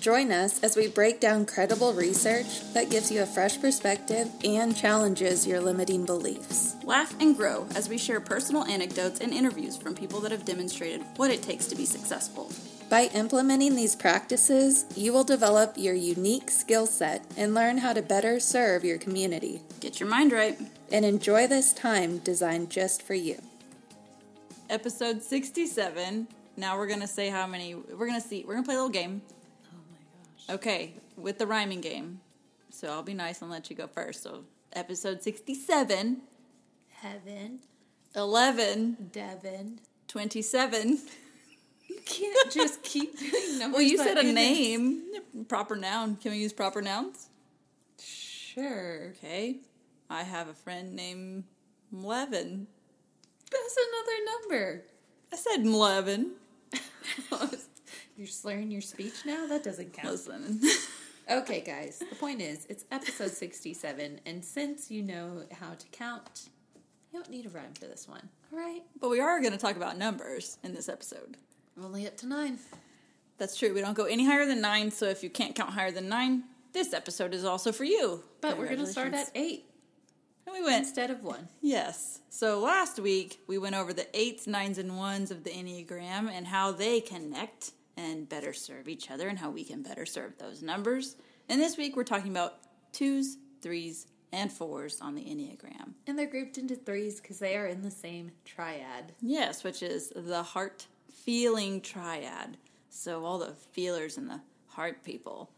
Join us as we break down credible research that gives you a fresh perspective and challenges your limiting beliefs. Laugh and grow as we share personal anecdotes and interviews from people that have demonstrated what it takes to be successful. By implementing these practices, you will develop your unique skill set and learn how to better serve your community. Get your mind right. And enjoy this time designed just for you. Episode 67. Now we're going to say how many. We're going to see. We're going to play a little game. Okay, with the rhyming game. So I'll be nice and let you go first. So, episode 67, Heaven, 11, Devon. 27. You can't just keep doing numbers. Well, you said a name, proper noun. Can we use proper nouns? Sure. Okay. I have a friend named Mlevin. That's another number. I said Mlevin. You're slurring your speech now? That doesn't count. Listen. Okay, guys, the point is, it's episode 67, and since you know how to count, you don't need a rhyme for this one. All right? but we are going to talk about numbers in this episode. Only up to nine. That's true. We don't go any higher than nine, so if you can't count higher than nine, this episode is also for you. But we're going to start at eight And we went instead of one. Yes. So last week we went over the eights, nines, and ones of the Enneagram and how they connect and better serve each other and how we can better serve those numbers. And this week we're talking about twos, threes, and fours on the Enneagram. And they're grouped into threes because they are in the same triad. Yes, which is the heart feeling triad. So all the feelers and the heart people.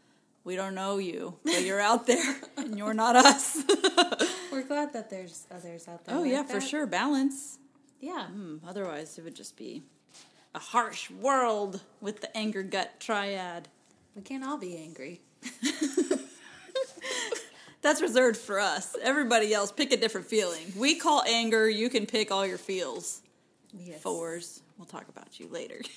We don't know you, but you're out there and you're not us. We're glad that there's others out there. oh, like yeah, for sure. Balance. Yeah. Hmm, otherwise, it would just be a harsh world with the anger gut triad. We can't all be angry. That's reserved for us. Everybody else, pick a different feeling. We call anger, you can pick all your feels. Yes. Fours, we'll talk about you later.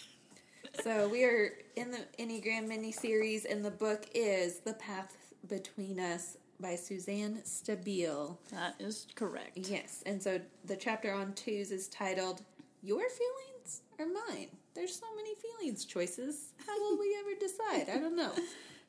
So we are in the Enneagram mini series, and the book is The Path Between Us by Suzanne Stabile. That is correct. Yes, and so the chapter on twos is titled Your Feelings or Mine? There's so many feelings choices. How will we ever decide? I don't know.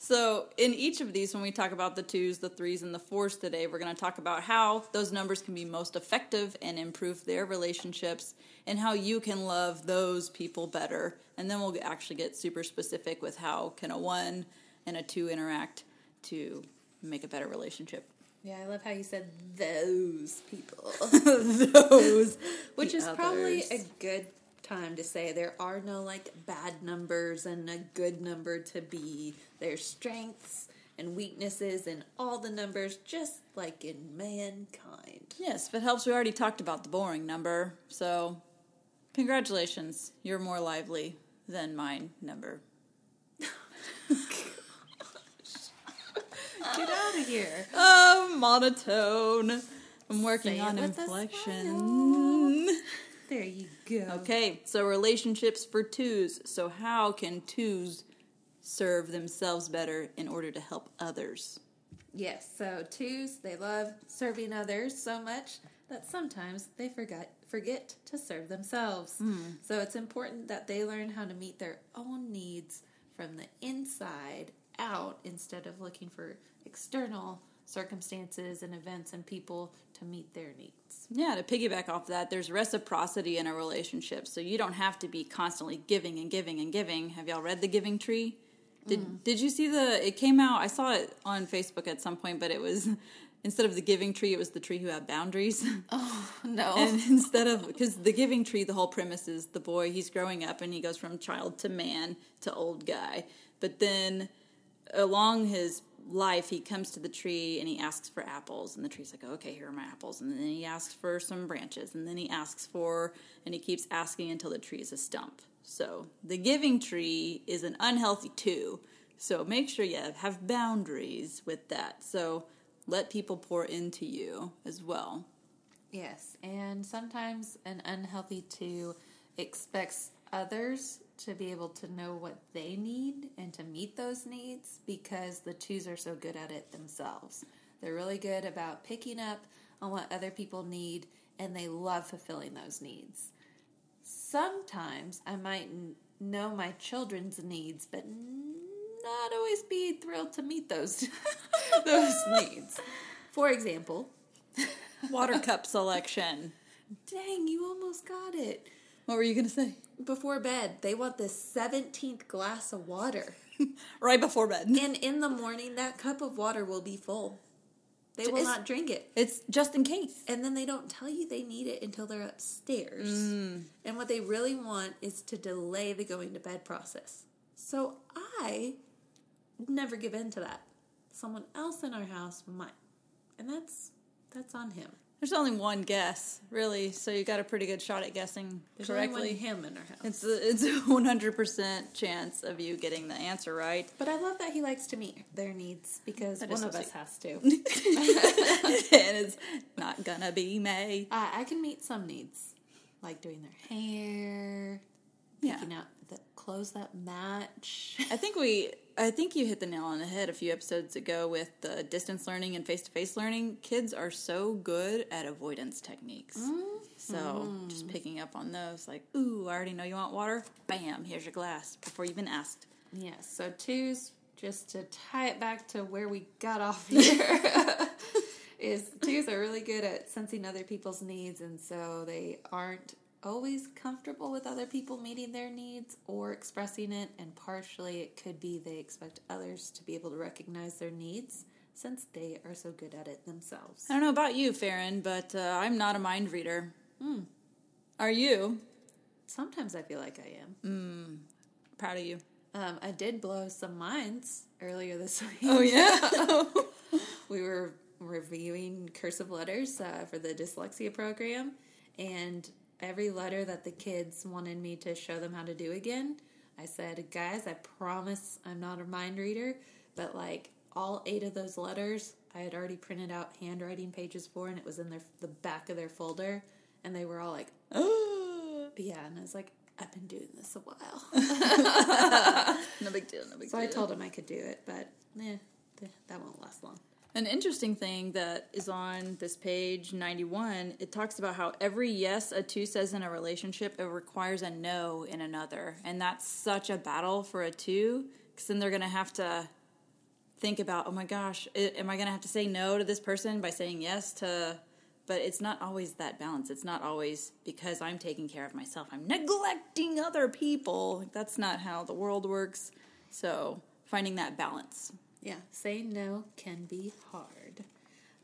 So, in each of these, when we talk about the twos, the threes, and the fours today, we're going to talk about how those numbers can be most effective and improve their relationships, and how you can love those people better. And then we'll actually get super specific with how can a one and a two interact to make a better relationship. Yeah, I love how you said those people, those, which is probably a good time to say there are no like bad numbers and a good number to be. There's strengths and weaknesses in all the numbers, just like in mankind. Yes, if it helps, we already talked about the boring number. So, congratulations, you're more lively than mine number. Get out of here. Oh, monotone. I'm working Say on inflection. There you go. Okay, so relationships for twos. So, how can twos serve themselves better in order to help others? Yes, so twos, they love serving others so much that sometimes they forget forget to serve themselves. Hmm. So it's important that they learn how to meet their own needs from the inside out instead of looking for external circumstances and events and people to meet their needs. Yeah, to piggyback off that, there's reciprocity in a relationship. So, you don't have to be constantly giving and giving and giving. Have y'all read The Giving Tree? Did mm-hmm. Did you see the? It came out. I saw it on Facebook at some point, but it was instead of the giving tree, it was the tree who had boundaries. Oh no. And instead of because the giving tree, the whole premise is the boy he's growing up and he goes from child to man to old guy. But then along his life, he comes to the tree and he asks for apples, and the tree's like, "Okay, here are my apples." And then he asks for some branches, and then he asks for, and he keeps asking until the tree is a stump. So the giving tree is an unhealthy two. So make sure you have boundaries with that. So let people pour into you as well. Yes, and sometimes an unhealthy two expects others to be able to know what they need and to meet those needs because the twos are so good at it themselves. They're really good about picking up on what other people need and they love fulfilling those needs. Sometimes I might n- know my children's needs, but not always be thrilled to meet those those needs. For example, Water cup selection. dang, you almost got it. What were you going to say? Before bed, they want the 17th glass of water. Right before bed. And in the morning, that cup of water will be full. They will It's- not drink it. It's just in case. And then they don't tell you they need it until they're upstairs. Mm. And what they really want is to delay the going to bed process. So I never give in to that. Someone else in our house might. And that's that's on him. There's only one guess, really, so you got a pretty good shot at guessing There's only correctly. one him in our house. It's a, it's a 100% chance of you getting the answer right. but I love that he likes to meet their needs because That one of us sweet. has to. and it's not gonna be May. Uh, I can meet some needs, like doing their hair, Yeah. picking out the clothes that match. I think we I think you hit the nail on the head a few episodes ago with the distance learning and face to face learning. Kids are so good at avoidance techniques. So mm-hmm. just picking up on those, like, ooh, I already know you want water. Bam, here's your glass before you've even asked. Yes, so twos, just to tie it back to where we got off here, is twos are really good at sensing other people's needs, and so they aren't always comfortable with other people meeting their needs or expressing it, and partially it could be they expect others to be able to recognize their needs since they are so good at it themselves. I don't know about you, Farron, but uh, I'm not a mind reader. Are you? Sometimes I feel like I am. Proud of you. Um, I did blow some minds earlier this week. Oh yeah. we were reviewing cursive letters uh, for the dyslexia program, and every letter that the kids wanted me to show them how to do again, I said, "Guys, I promise I'm not a mind reader, but like all eight of those letters, I had already printed out handwriting pages for, and it was in their the back of their folder, and they were all like, Oh, yeah," and I was like. I've been doing this a while. no big deal. No big So deal. I told them I could do it, but th- that won't last long. An interesting thing that is on this page 91, it talks about how every yes a two says in a relationship, it requires a no in another. And that's such a battle for a two, because then they're going to have to think about, oh my gosh, am I going to have to say no to this person by saying yes to. But it's not always that balance. It's not always because I'm taking care of myself, I'm neglecting other people. That's not how the world works. So finding that balance. Yeah, saying no can be hard.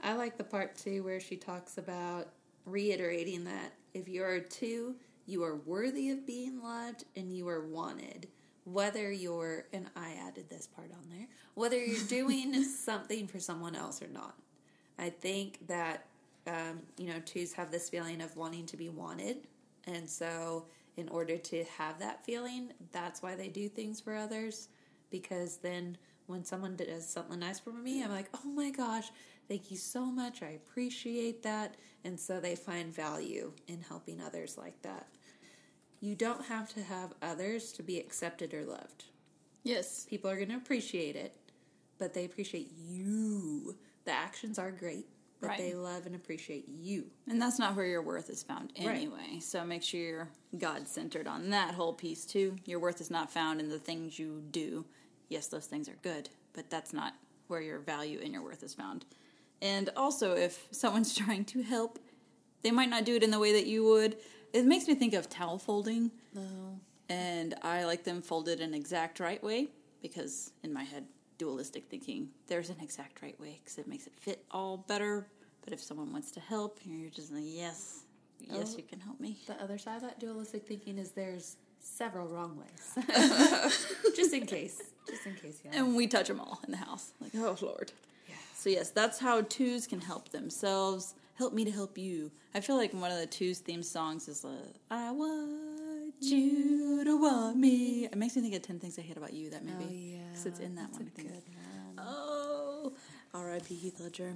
I like the part too where she talks about reiterating that if you're a two, you are worthy of being loved and you are wanted. Whether you're, and I added this part on there, whether you're doing something for someone else or not. I think that, um, you know, twos have this feeling of wanting to be wanted. And so, in order to have that feeling, that's why they do things for others. Because then, when someone does something nice for me, I'm like, oh my gosh, thank you so much. I appreciate that. And so, they find value in helping others like that. You don't have to have others to be accepted or loved. Yes. People are going to appreciate it, but they appreciate you. The actions are great, but Right. they love and appreciate you. And that's not where your worth is found Right. anyway. So make sure you're God centered on that whole piece too. Your worth is not found in the things you do. Yes, those things are good, but that's not where your value and your worth is found. And also, if someone's trying to help, they might not do it in the way that you would. It makes me think of towel folding, No. and I like them folded an exact right way because in my head, dualistic thinking, there's an exact right way because it makes it fit all better. But if someone wants to help, you're just like, yes, yes, Oh. you can help me. The other side of that dualistic thinking is there's several wrong ways. just in case. Just in case, yeah. And we touch them all in the house. Like, oh, Lord. Yeah. So, yes, that's how twos can help themselves. Help me to help you. I feel like one of the twos theme songs is, uh, I want you to want me. It makes me think of 10 Things I Hate About You, that movie. Oh, yeah. Because it's in that That's one, I think. one. Oh. R.I.P. Heath Ledger.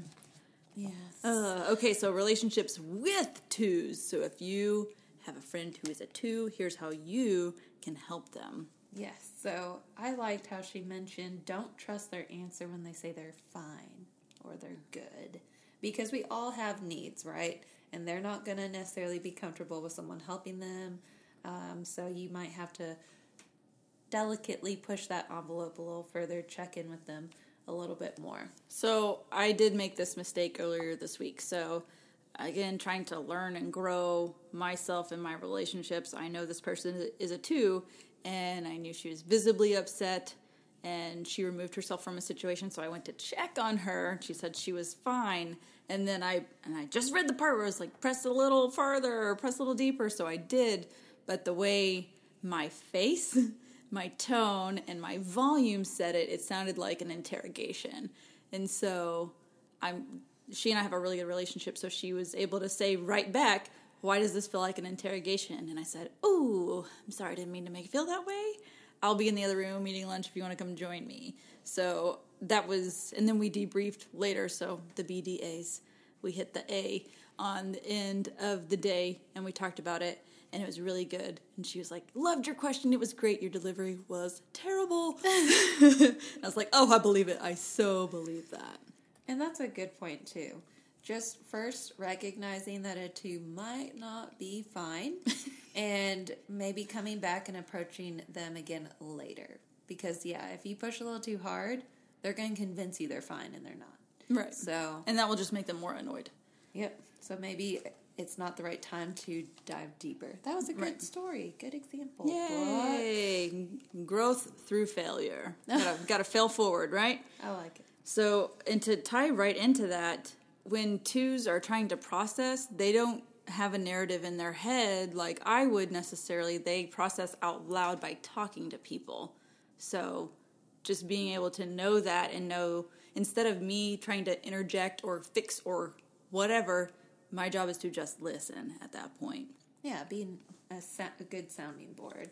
Yes. Uh, okay, so relationships with twos. So if you have a friend who is a two, here's how you can help them. Yes. So I liked how she mentioned don't trust their answer when they say they're fine or they're good. Because we all have needs, right? And they're not going to necessarily be comfortable with someone helping them. Um, so you might have to delicately push that envelope a little further, check in with them a little bit more. So I did make this mistake earlier this week. So again, trying to learn and grow myself in my relationships. I know this person is a two, and I knew she was visibly upset and she removed herself from a situation so i went to check on her she said she was fine. And then i and i just read the part where it was like press a little farther or press a little deeper so i did. But the way my face my tone and my volume said it it sounded like an interrogation. And so i'm she and i have a really good relationship so she was able to say right back why does this feel like an interrogation and i said ooh i'm sorry i didn't mean to make you feel that way I'll be in the other room eating lunch if you want to come join me. So that was, and then we debriefed later. So the BDAs, we hit the A on the end of the day and we talked about it and it was really good. And she was like, Loved your question. It was great. Your delivery was terrible. I was like, Oh, I believe it. I so believe that. And that's a good point, too. Just first recognizing that a two might not be fine and maybe coming back and approaching them again later. Because, yeah, if you push a little too hard, they're going to convince you they're fine and they're not. Right. So, And that will just make them more annoyed. yep. So maybe it's not the right time to dive deeper. That was a good Right. story. Good example. Yay! Growth through failure. gotta, gotta fail forward, right? I like it. So, and to tie right into that, when twos are trying to process, they don't have a narrative in their head like I would necessarily. They process out loud by talking to people. So, just being able to know that and know instead of me trying to interject or fix or whatever, my job is to just listen at that point. Yeah, being a, sa- a good sounding board.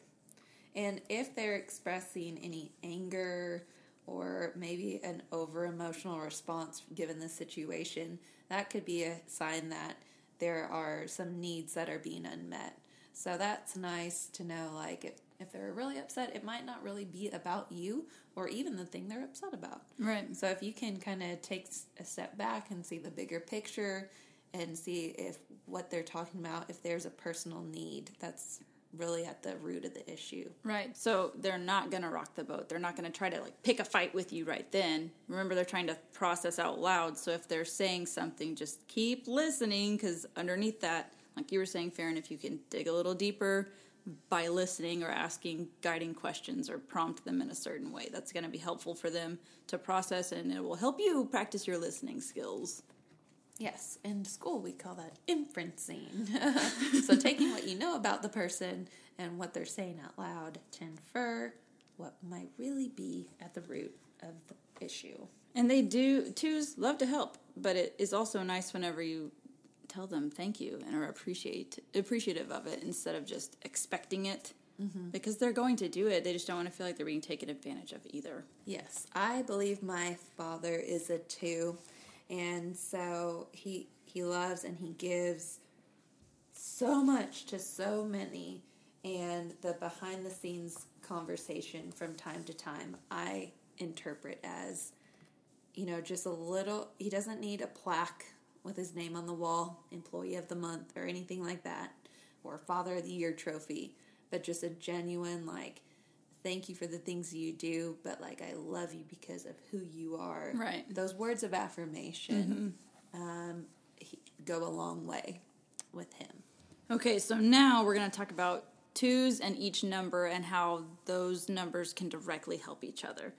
And if they're expressing any anger or maybe an over emotional response given the situation, that could be a sign that there are some needs that are being unmet. So that's nice to know, like, if, if they're really upset, it might not really be about you or even the thing they're upset about. Right. So if you can kind of take a step back and see the bigger picture and see if what they're talking about, if there's a personal need that's really at the root of the issue. Right. So they're not going to rock the boat. They're not going to try to like pick a fight with you right then. Remember, they're trying to process out loud. So if they're saying something, just keep listening because underneath that, like you were saying, Farron, if you can dig a little deeper by listening or asking guiding questions or prompt them in a certain way, that's going to be helpful for them to process and it will help you practice your listening skills. Yes, in school we call that inferencing. so taking what you know about the person and what they're saying out loud to infer what might really be at the root of the issue. And they do twos love to help, but it is also nice whenever you tell them thank you and are appreciate appreciative of it instead of just expecting it. Mm-hmm. Because they're going to do it, they just don't want to feel like they're being taken advantage of either. Yes, I believe my father is a two, and so he he loves and he gives so much to so many, and the behind the scenes conversation from time to time I interpret as, you know, just a little. He doesn't need a plaque with his name on the wall, employee of the month, or anything like that, or father of the year trophy, but just a genuine like thank you for the things you do, but like I love you because of who you are. Right. Those words of affirmation um, he, go a long way with him. Okay, so now we're going to talk about twos and each number and how those numbers can directly help each other.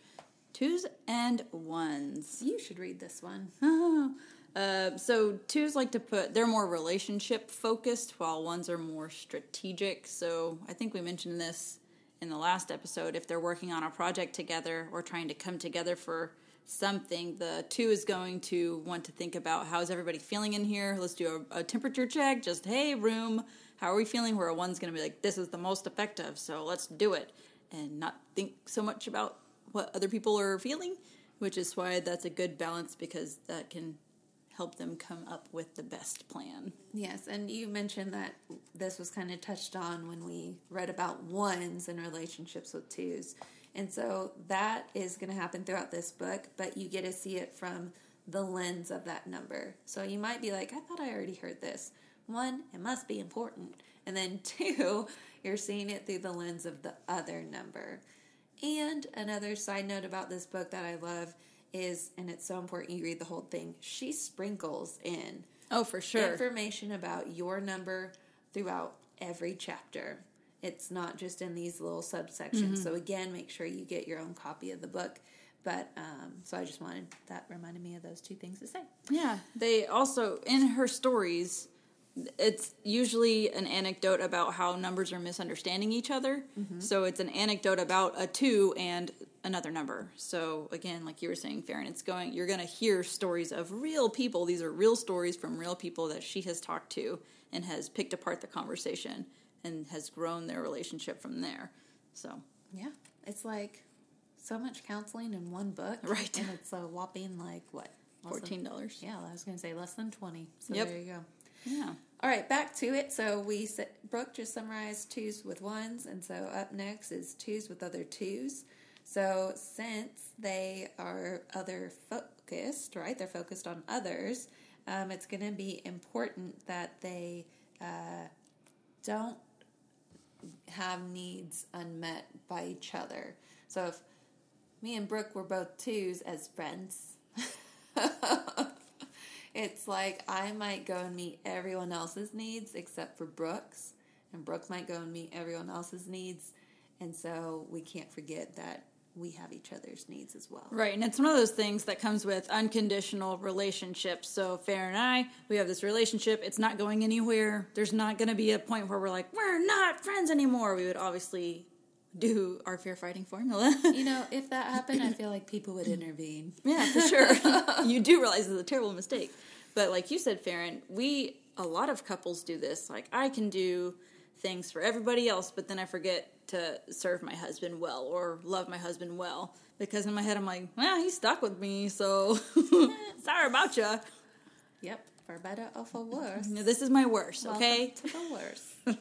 Twos and ones. You should read this one. Uh, so twos like to put they're more relationship focused while ones are more strategic so i think we mentioned this in the last episode if they're working on a project together or trying to come together for something the two is going to want to think about how's everybody feeling in here? Let's do a, a temperature check. Just hey room how are we feeling? Where a one's going to be like this is the most effective so let's do it and not think so much about what other people are feeling Which is why that's a good balance because that can help them come up with the best plan. Yes, and you mentioned that this was kind of touched on when we read about ones and relationships with twos. And so that is going to happen throughout this book, but you get to see it from the lens of that number. So you might be like, I thought I already heard this. One, it must be important. And then two, you're seeing it through the lens of the other number. And another side note about this book that I love is, and it's so important you read the whole thing, she sprinkles in Oh, for sure. information about your number throughout every chapter. It's not just in these little subsections. So again, make sure you get your own copy of the book. But um, so I just wanted that reminded me of those two things to say. Yeah, they also in her stories, it's usually an anecdote about how numbers are misunderstanding each other. Mm-hmm. So it's an anecdote about a two and another number. So again, like you were saying, Farron, it's going. You're going to hear stories of real people. These are real stories from real people that she has talked to and has picked apart the conversation and has grown their relationship from there. So Yeah, it's like so much counseling in one book, Right. And it's a whopping like what fourteen dollars. Yeah, I was going to say less than twenty. So Yep. there you go. Yeah. All right, back to it. So we said Brooke just summarized twos with ones, and so up next is twos with other twos. So since they are other focused, right? They're focused on others. Um, it's going to be important that they uh, don't have needs unmet by each other. So if me and Brooke were both twos as friends. it's like I might go and meet everyone else's needs except for Brooke's, and Brooke might go and meet everyone else's needs, and so we can't forget that we have each other's needs as well. Right, and it's one of those things that comes with unconditional relationships. So, Farron I, we have this relationship. It's not going anywhere. There's not going to be a point where we're like, we're not friends anymore. We would obviously do our fair fighting formula. You know, if that happened, I feel like people would intervene. yeah, for sure. you do realize it's a terrible mistake. But like you said, Farron, we, a lot of couples do this. Like, I can do things for everybody else, but then I forget to serve my husband well or love my husband well. Because in my head, I'm like, well, he's stuck with me, so sorry about you. Yep, for better or for worse. No, This is my worst, Welcome okay? to the worst.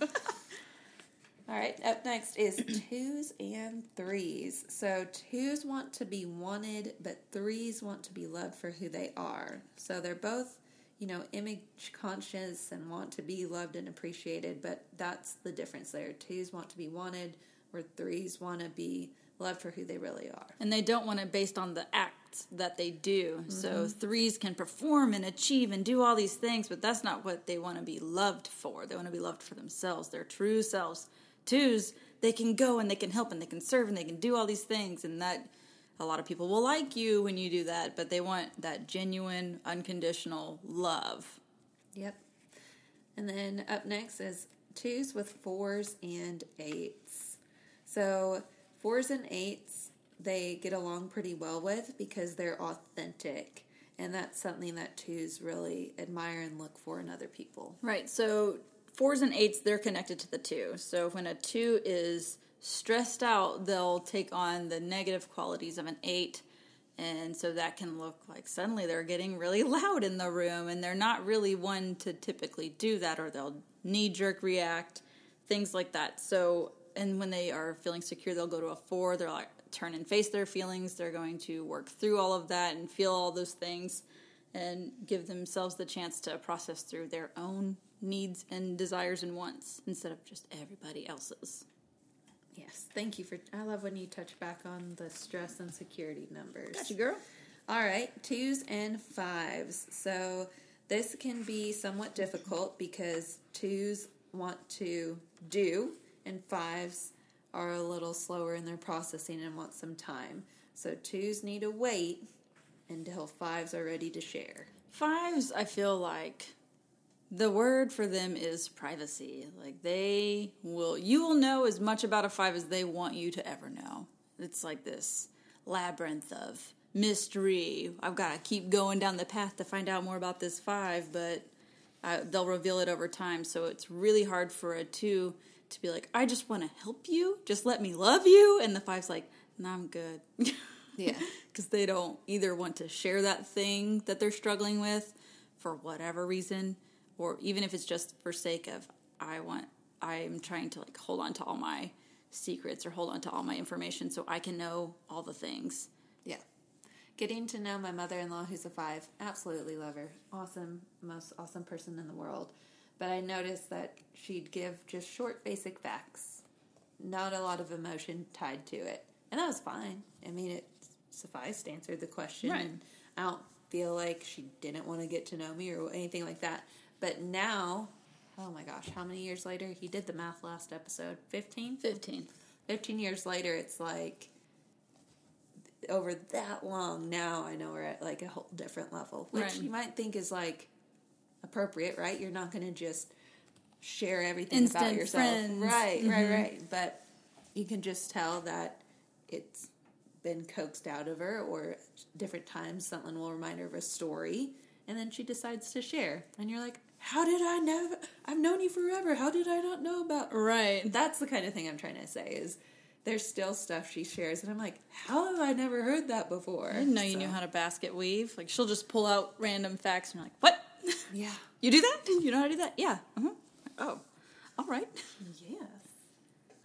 All right, up next is twos and threes. So twos want to be wanted, but threes want to be loved for who they are. So they're both, you know, image conscious and want to be loved and appreciated, but that's the difference there. Twos want to be wanted, where threes want to be loved for who they really are. And they don't want it based on the acts that they do. So mm-hmm. threes can perform and achieve and do all these things, but that's not what they want to be loved for. They want to be loved for themselves, their true selves. Twos, they can go and they can help and they can serve and they can do all these things, and that a lot of people will like you when you do that, but they want that genuine, unconditional love. Yep. And then up next is twos with fours and eights. So fours and eights they get along pretty well with because they're authentic. And that's something that twos really admire and look for in other people. Right. So fours and eights, they're connected to the two. So when a two is stressed out, they'll take on the negative qualities of an eight. And so that can look like suddenly they're getting really loud in the room and they're not really one to typically do that or they'll knee jerk react, things like that. So, and when they are feeling secure, they'll go to a four. They're like, turn and face their feelings. They're going to work through all of that and feel all those things and give themselves the chance to process through their own needs and desires and wants instead of just everybody else's. Yes, thank you for. I love when you touch back on the stress and security numbers. Gotcha, girl. All right, twos and fives. So this can be somewhat difficult because twos want to do, and fives are a little slower in their processing and want some time. So twos need to wait until fives are ready to share. Fives, I feel like the word for them is privacy. Like they will, you will know as much about a five as they want you to ever know. It's like this labyrinth of mystery. I've got to keep going down the path to find out more about this five, but uh, they'll reveal it over time. So it's really hard for a two to be like, I just want to help you. Just let me love you. And the five's like, no, I'm good. Yeah. because they don't either want to share that thing that they're struggling with for whatever reason, or even if it's just for sake of I want I'm trying to like hold on to all my secrets or hold on to all my information so I can know all the things. Yeah. Getting to know my mother in law, who's a five, absolutely love her. Awesome, most awesome person in the world. But I noticed that she'd give just short, basic facts, not a lot of emotion tied to it. And that was fine. I mean, it sufficed to answer the question. Right. And I don't feel like she didn't want to get to know me or anything like that. But now, oh my gosh, how many years later? He did the math last episode. 15? 15. 15 years later, it's like over that long now I know we're at like a whole different level, which Right. you might think is like appropriate, right? You're not going to just share everything about yourself. friends. Right, right, mm-hmm. right. But you can just tell that it's been coaxed out of her or different times someone will remind her of a story and then she decides to share. And you're like, "How did I never I've known you forever. How did I not know about Right. that's the kind of thing I'm trying to say is there's still stuff she shares and I'm like, how have I never heard that before? I didn't know you So, knew how to basket weave. Like she'll just pull out random facts and you're like, "What? Yeah. you do that? You know how to do that? Yeah. Uh-huh. Oh. All right." Yes.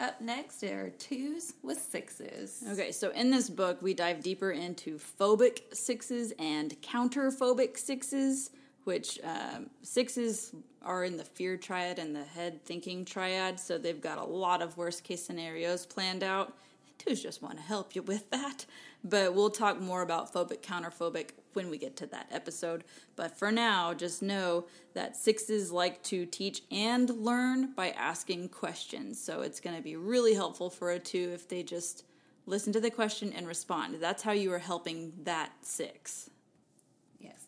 Up next are twos with sixes. Okay, so in this book, we dive deeper into phobic sixes and counterphobic sixes, which um, sixes are in the fear triad and the head thinking triad, so they've got a lot of worst case scenarios planned out. Twos just want to help you with that, but we'll talk more about phobic, counterphobic when we get to that episode. But for now, just know that sixes like to teach and learn by asking questions, so it's going to be really helpful for a two if they just listen to the question and respond. That's how you are helping that six.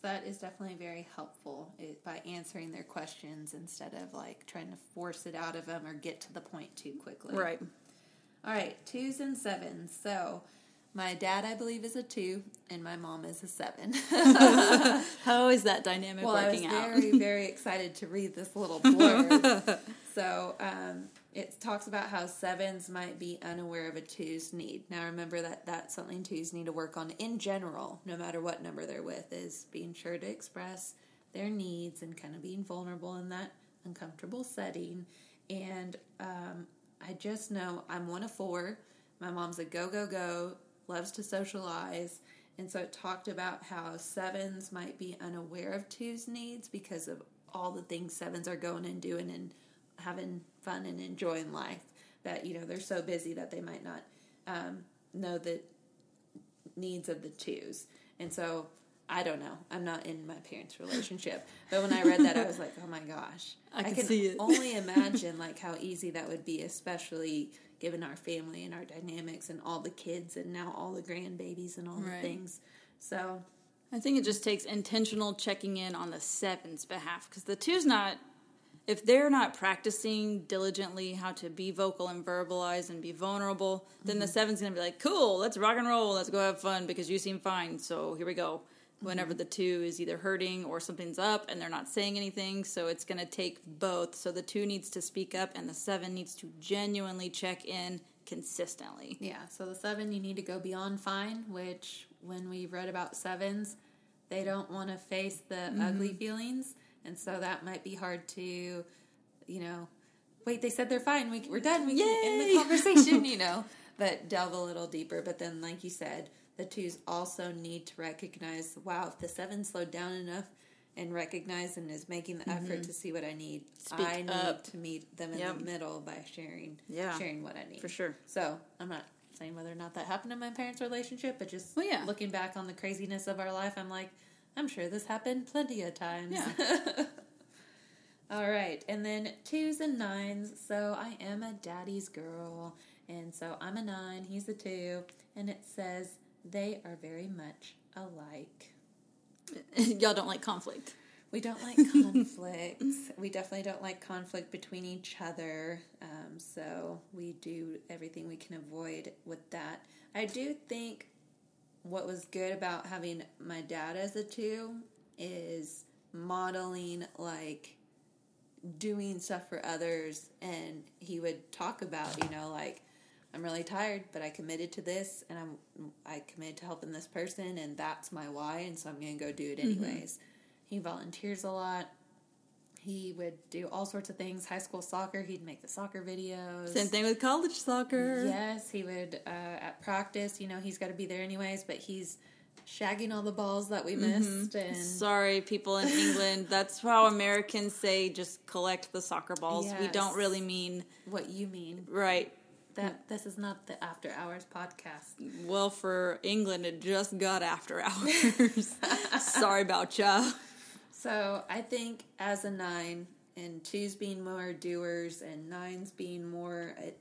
That is definitely very helpful it, by answering their questions instead of like trying to force it out of them or get to the point too quickly. Right. All right, twos and sevens. So my dad, I believe, is a two, and my mom is a seven. How is that dynamic Well, I was out? very, very excited to read this little blurb. so um, it talks about how sevens might be unaware of a two's need. Now, remember that that's something twos need to work on in general, no matter what number they're with, is being sure to express their needs and kind of being vulnerable in that uncomfortable setting. And um, I just know I'm one of four. My mom's a go, go, go, loves to socialize. And so it talked about how sevens might be unaware of twos' needs because of all the things sevens are going and doing and having fun and enjoying life. That, you know, they're so busy that they might not um, know the needs of the twos. And so I don't know. I'm not in my parents' relationship. But when I read that, I was like, oh my gosh. I can can see it. only imagine like how easy that would be, especially given our family and our dynamics and all the kids and now all the grandbabies and all Right. the things. So I think it just takes intentional checking in on the seven's behalf because the two's not. If they're not practicing diligently how to be vocal and verbalize and be vulnerable, then the seven's gonna be like, "Cool, let's rock and roll, let's go have fun because you seem fine, so here we go." Whenever the two is either hurting or something's up and they're not saying anything, so it's gonna take both. So the two needs to speak up and the seven needs to genuinely check in consistently. yeah, so the seven you need to go beyond fine, which when we read about sevens, they don't want to face the Mm-hmm. ugly feelings, and so that might be hard to, you know. Wait, they said they're fine. We, we're done. We can end the conversation, you know. But delve a little deeper. But then, like you said, the twos also need to recognize. Wow, if the seven slowed down enough and recognize and is making the effort to see what I need, Mm-hmm. Speak I need up. to meet them in Yep. the middle by sharing, Yeah. sharing what I need For sure. so I'm not saying whether or not that happened in my parents' relationship, but just Well, yeah. looking back on the craziness of our life, I'm like, I'm sure this happened plenty of times. Yeah. All right, and then twos and nines. So I am a daddy's girl, and so I'm a nine. He's a two, and it says they are very much alike. Y'all don't like conflict. We don't like conflict. we definitely don't like conflict between each other. Um, so we do everything we can avoid with that. I do think what was good about having my dad as a two is modeling like doing stuff for others and he would talk about you know like I'm really tired, but I committed to this, and I'm I committed to helping this person, and that's my why, and so I'm going to go do it Mm-hmm. anyways. He volunteers a lot. He would do all sorts of things. High school soccer, he'd make the soccer videos. Same thing with college soccer. Yes, he would uh, at practice. You know, he's got to be there anyways, but he's shagging all the balls that we Mm-hmm. missed, and Sorry, people in England. That's how Americans say just collect the soccer balls. We don't really mean what you mean. right. That this is not the after hours podcast. Well, for England, it just got after hours. Sorry about ya. So I think as a nine, and twos being more doers, and nines being more, it,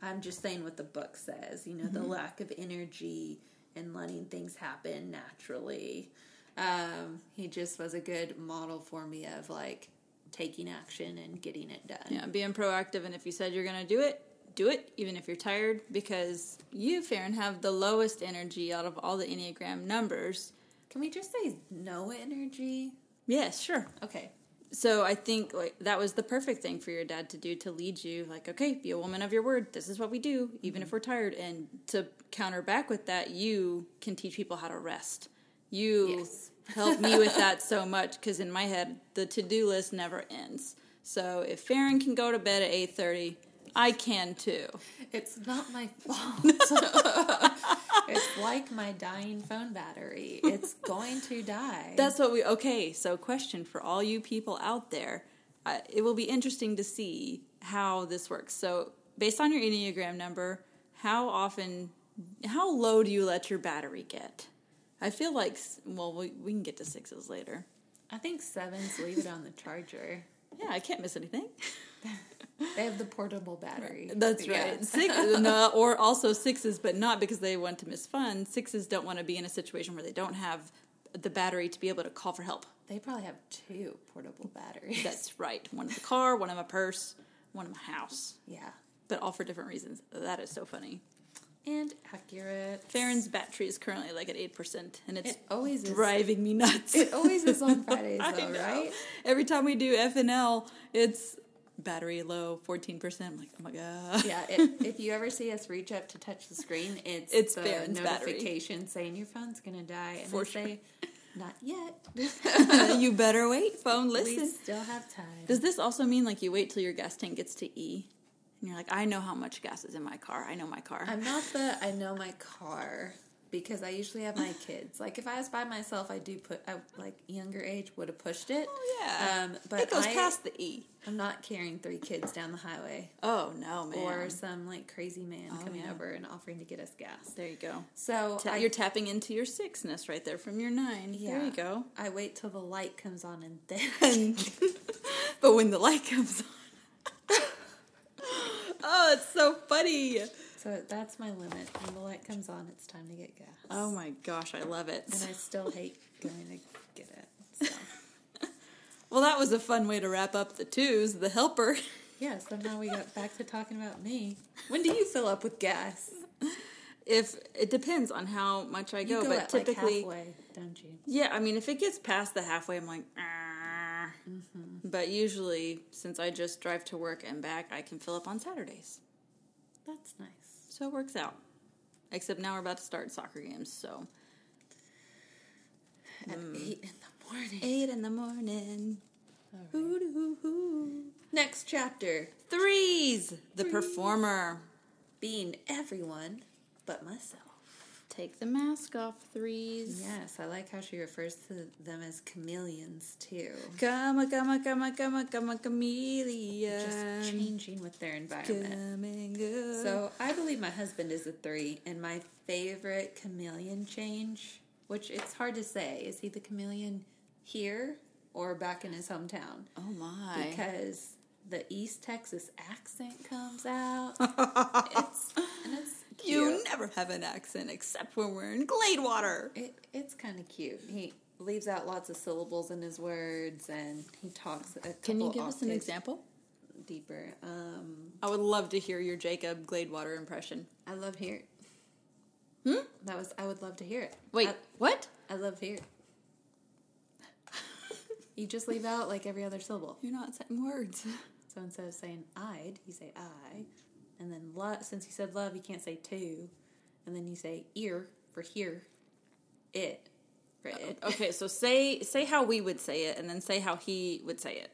I'm just saying what the book says. You know, the lack of energy and letting things happen naturally. Um, he just was a good model for me of like taking action and getting it done. Yeah, being proactive, and if you said you're gonna do it, do it, even if you're tired, because you, Farron, have the lowest energy out of all the Enneagram numbers. Can we just say no energy? Yes, sure. Okay. So I think like that was the perfect thing for your dad to do to lead you like okay be a woman of your word this is what we do even if mm-hmm. we're tired and to counter back with that you can teach people how to rest you Yes. help me with that so much because in my head the to-do list never ends so if Farron can go to bed at 8.30 I can too It's not my fault. it's like my dying phone battery. It's going to die. That's what we. Okay, so question for all you people out there: uh, it will be interesting to see how this works. So, based on your enneagram number, how often, how low do you let your battery get? I feel like, well, we, we can get to sixes later. I think sevens leave it on the charger. Yeah, I can't miss anything. They have the portable battery. That's Yeah. right. Six, no, or also sixes, but not because they want to miss fun. Sixes don't want to be in a situation where they don't have the battery to be able to call for help. They probably have two portable batteries. That's right. One in the car, one in my purse, one in my house. yeah. but all for different reasons. That is so funny. And accurate. Farron's battery is currently like at eight percent, and it's It always is. driving me nuts. It always is on Fridays, though, right? Every time we do F and L, it's battery low, fourteen percent. I'm like, oh my god. Yeah, it, if you ever see us reach up to touch the screen, it's It's the Farron's battery. notification saying your phone's gonna die, and For I say, "Not yet. you better wait, phone. Listen. we still have time." Does this also mean like you wait till your gas tank gets to E, and you're like, I know how much gas is in my car. I know my car. I'm not the I know my car because I usually have my kids. Like if I was by myself, I do put I, like younger age would have pushed it. Oh, yeah. Um, but it goes I, past the E. I'm not carrying three kids down the highway Oh no, man. or some like crazy man coming yeah. over and offering to get us gas. there you go. So Ta- I, you're tapping into your sixness right there from your nine. Yeah, There you go. I wait till the light comes on and then but when the light comes on, oh, it's so funny. So that's my limit. When the light comes on, it's time to get gas. Oh my gosh, I love it. And I still hate going to get it. So Well, that was a fun way to wrap up the twos. The helper. yeah, so now we got back to talking about me. When do you fill up with gas? If it depends on how much I go, go but typically, like halfway, don't you? yeah. I mean, if it gets past the halfway, I'm like, "Ah." but usually, since I just drive to work and back, I can fill up on Saturdays, That's nice. So it works out. Except now we're about to start soccer games, so At hmm. eight in the morning. eight in the morning. Right. Next chapter: Threes, the performer. being everyone but myself. Take the mask off, threes. Yes, I like how she refers to them as chameleons too. Come come come come come chameleon. Just changing with their environment. So I believe my husband is a three, and my favorite chameleon change, which it's hard to say, is he the chameleon here or back in his hometown? oh my. Because the East Texas accent comes out. it's and it's cute. you never have an accent except when we're in Gladewater. It, it's kind of cute. He leaves out lots of syllables in his words, and he talks. A Can you give us an example? Deeper. Um, I would love to hear your Jacob Gladewater impression. I love hear. Hmm. That was. I would love to hear it. Wait, I, what? I love hear. you just leave out like every other syllable. You're not saying words. So instead of saying "I'd," you say "I," and then love. Since you said love, you can't say to, and then you say ear for here, it for it. Okay, so say say how we would say it, and then say how he would say it.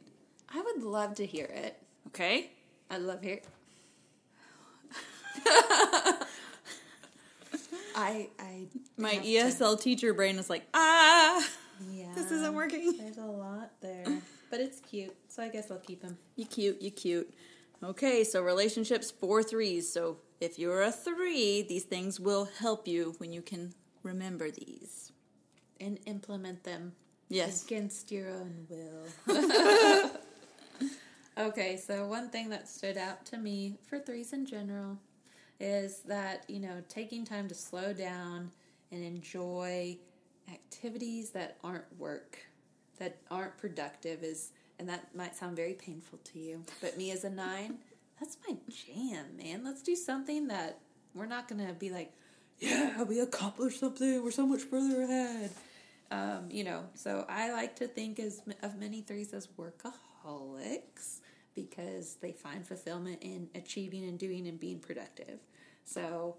I would love to hear it. Okay. I'd love to hear. I I My have to- ESL teacher brain is like, ah, yeah. this isn't working. There's a lot there, but it's cute, so I guess I'll keep him. You cute, you cute. Okay, so relationships for threes. So if you're a three, these things will help you when you can remember these. and implement them Yes. against your own will. okay, so one thing that stood out to me for threes in general is that, you know, taking time to slow down and enjoy activities that aren't work, that aren't productive is and that might sound very painful to you, but me as a 9, that's my jam, man. Let's do something that we're not to be like, yeah, we accomplished something. We're so much further ahead. Um, you know, so I like to think as of many threes as workaholics because they find fulfillment in achieving and doing and being productive. So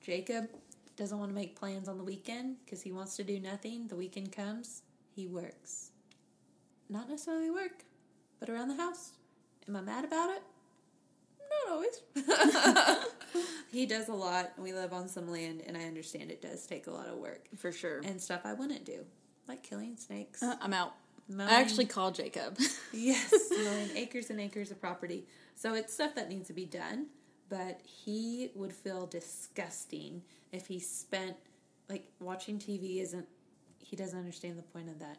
Jacob doesn't want to make plans on the weekend because he wants to do nothing. The weekend comes, he works. Not necessarily work, but around the house. Am I mad about it? Not always. he does a lot. We live on some land, and I understand it does take a lot of work For sure. and stuff I wouldn't do, like killing snakes. Uh, I'm out. Mowing- I actually called Jacob. yes, mowing acres and acres of property. So it's stuff that needs to be done, but he would feel disgusting if he spent like watching TV isn't. He doesn't understand the point of that.